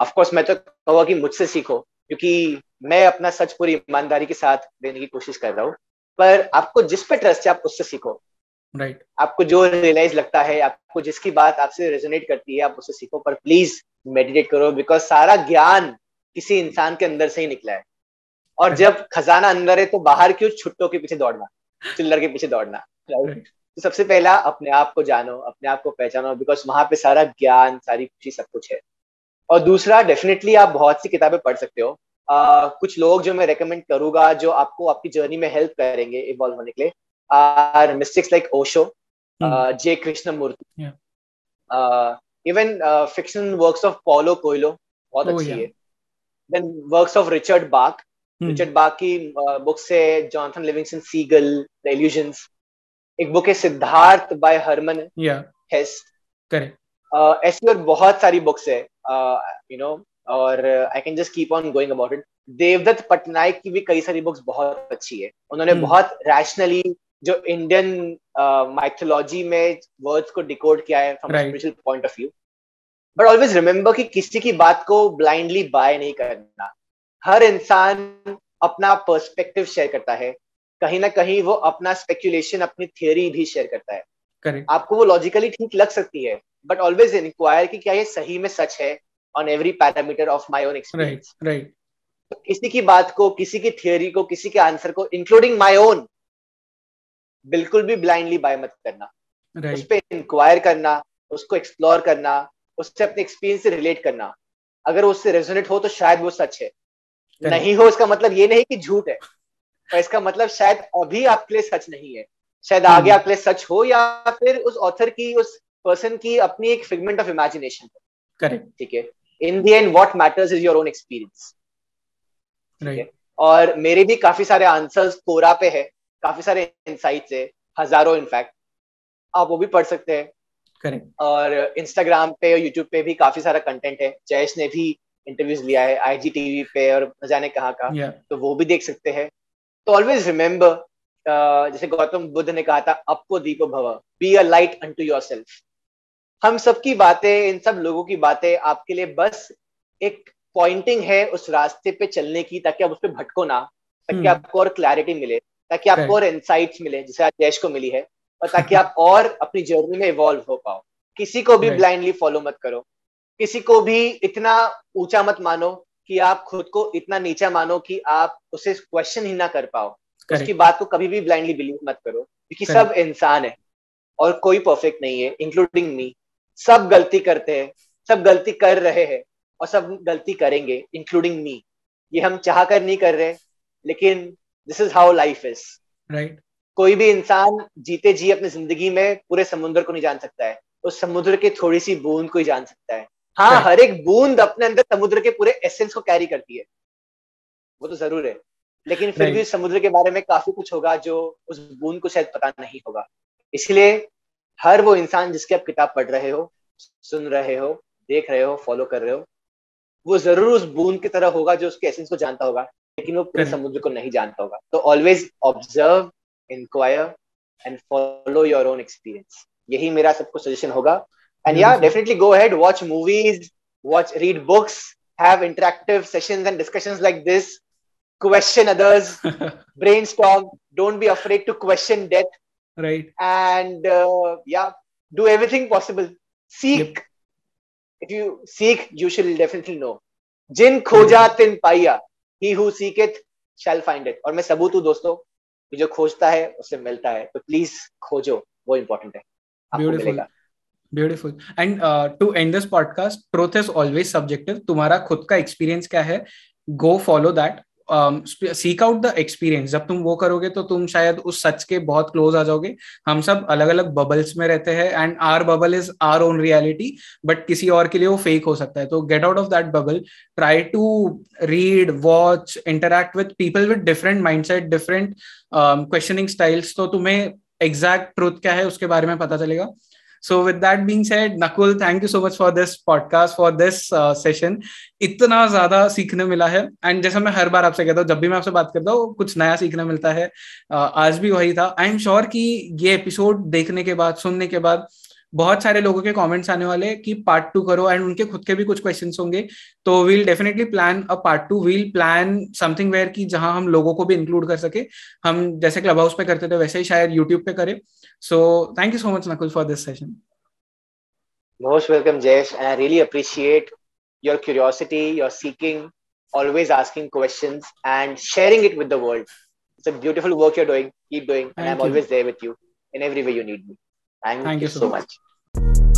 ऑफ़ कोर्स मैं तो कहूँगा कि मुझसे सीखो क्योंकि मैं अपना सच पूरी ईमानदारी के साथ देने की कोशिश कर रहा हूँ। पर आपको जिस पे ट्रस्ट है आप उससे सीखो। Right right. आपको जो रियलाइज़ लगता है आपको जिसकी बात आपसे रेजोनेट करती है आप उससे सीखो। पर प्लीज़ मेडिटेट करो बिकॉज़ सारा ज्ञान किसी इंसान के अंदर से ही निकला है। और जब खजाना अंदर है तो बाहर क्यों छुट्टों के पीछे दौड़ना? चिल्लर के पीछे दौड़ना। तो सबसे पहला अपने आप को जानो अपने आप को पहचानो बिकॉज़ वहाँ पे सारा ज्ञान सारी खुशी सब कुछ है। और दूसरा डेफिनेटली आप बहुत सी किताबें पढ़ सकते हो। uh, कुछ लोग जो मैं रेकमेंड करूँगा जो आपको आपकी जर्नी में हेल्प करेंगे इवॉल्व होने के लिए are mistakes like Osho J Krishnamurti even fiction works of Paulo Coelho बहुत oh, अच्छी है। Then works of Richard Bach Richard Bach की बुक से Jonathan Livingston Seagull the illusions एक बुक है Siddhartha by Hermann Hesse correct ऐसी और बहुत सारी बुक्स है यू नो और I can just keep on going about it Devdutt Pattanaik की भी कई सारी बुक्स बहुत अच्छी है। उन्होंने hmm. बहुत रैशनली जो इंडियन माइथोलॉजी uh, में वर्ड्स को डिकोड किया है from spiritual point of view but always remember कि किसी की बात को ब्लाइंडली बाय नहीं करना। हर इंसान अपना पर्सपेक्टिव शेयर करता है। कहीं ना कहीं वो अपना स्पेक्यूलेशन अपनी थियोरी भी शेयर करता है। Correct. आपको वो लॉजिकली ठीक लग सकती है बट ऑलवेज इंक्वायर कि क्या ये सही में सच है on every parameter of my own experience right किसी की बात को किसी की थियोरी को किसी के आंसर को इंक्लूडिंग माई ओन बिल्कुल भी ब्लाइंडली बाय मत करना। Right. उस पर इंक्वायर करना उसको एक्सप्लोर करना उससे अपने एक्सपीरियंस से रिलेट करना। अगर उससे रेजोनेट हो तो शायद वो सच है। Correct. नहीं हो इसका मतलब ये नहीं कि झूठ है। और इसका मतलब शायद अभी आपके लिए सच नहीं है। शायद आगे हम्म। आपके लिए सच हो या फिर उस ऑथर की उस पर्सन की अपनी एक फिगमेंट ऑफ़ इमेजिनेशन करेक्ट ठीक है? In the end what matters is your own experience और मेरे भी काफ़ी सारे आंसर्स कोरा पे है काफ़ी सारे इंसाइट्स है हज़ारों इनफैक्ट आप वो भी पढ़ सकते हैं। करेक्ट और इंस्टाग्राम पे और यूट्यूब पे भी काफ़ी सारा कंटेंट है। जयेश ने भी इंटरव्यूज़ लिया है आईजी टीवी पे और जाने कहाँ का yeah. तो वो भी देख सकते हैं। तो ऑलवेज रिमेम्बर जैसे गौतम बुद्ध ने कहा था अपो दीपो भव be a light unto yourself हम सबकी बातें इन सब लोगों की बातें आपके लिए बस एक पॉइंटिंग है उस रास्ते पे चलने की ताकि आप उस पर भटको ना ताकि hmm. आपको और क्लैरिटी मिले ताकि आपको और इंसाइट्स मिले जैसे आज देश को मिली है और ताकि आप और अपनी जर्नी में इवॉल्व हो पाओ। किसी को भी ब्लाइंडली फॉलो मत करो। किसी को भी इतना ऊँचा मत मानो कि आप खुद को इतना नीचा मानो कि आप उसे क्वेश्चन ही ना कर पाओ। Correct. उसकी बात को कभी भी ब्लाइंडली बिलीव मत करो क्योंकि सब इंसान है और कोई परफेक्ट नहीं है इंक्लूडिंग मी सब गलती करते हैं सब गलती कर रहे हैं और सब गलती करेंगे इंक्लूडिंग मी ये हम चाह कर नहीं कर रहे लेकिन this is how life is right कोई भी इंसान जीते जी अपनी ज़िंदगी में पूरे समुद्र को नहीं जान सकता है उस समुद्र के थोड़ी सी बूंद को ही जान सकता है। हाँ हर एक बूंद अपने अंदर समुद्र के पूरे एसेंस को कैरी करती है। वो तो ज़रूर है। लेकिन फिर भी समुद्र के बारे में काफ़ी कुछ होगा जो उस बूंद को शायद पता नहीं होगा। इसलिए हर वो इंसान जिसकी आप किताब पढ़ रहे हो सुन रहे हो देख रहे हो फॉलो कर रहे हो वो ज़रूर उस बूंद की तरह होगा जो उसके एसेंस को जानता होगा लेकिन वो पूरे समुद्र को नहीं जानता होगा। तो always observe inquire and follow your own experience यही मेरा सबको सजेशन होगा। And yeah definitely go ahead watch movies watch read books have interactive sessions and discussions like this question others brainstorm don't be afraid to question death right and uh, yeah do everything possible seek yep. if you seek you shall definitely know खोजा तिन पाइया he who seek it shall find it और मैं सबूत हूँ दोस्तों कि जो खोजता है उससे मिलता है तो प्लीज़ खोजो वो इम्पोर्टेंट है beautiful beautiful and to end this podcast truth is always subjective तुम्हारा खुद का एक्सपीरियंस क्या है? Go follow that seek out the experience जब तुम वो करोगे तो तुम शायद उस सच के बहुत क्लोज आ जाओगे। हम सब अलग अलग बबल्स में रहते हैं and our bubble is our own reality but किसी और के लिए वो फेक हो सकता है। तो get out of that bubble try to read watch interact with people with different mind set different questioning styles तो तुम्हें एग्जैक्ट ट्रूथ क्या है, उसके बारे में पता चलेगा। So with that being said Nakul thank you so much for this podcast for this session इतना ज़्यादा सीखने मिला है। एंड जैसा मैं हर बार आपसे कहता हूँ जब भी मैं आपसे बात करता हूँ कुछ नया सीखने मिलता है। Uh, आज भी वही था। आई एम श्योर कि ये एपिसोड देखने के बाद सुनने के बाद बहुत सारे लोगों के कमेंट्स आने वाले कि पार्ट टू करो एंड उनके खुद के भी कुछ क्वेश्चन होंगे। तो we'll definitely plan a part two we'll plan something where की जहाँ हम लोगों को भी इंक्लूड कर सके। हम जैसे क्लब हाउस पे करते थे वैसे ही शायद यूट्यूब पे करें। So thank you so much Nakul for this session most welcome Jayesh I really appreciate your curiosity your seeking always asking question and sharing it with it's beautiful work you're doing keep doing and I am always there with you in every way you need me Thank, Thank you, so much. much.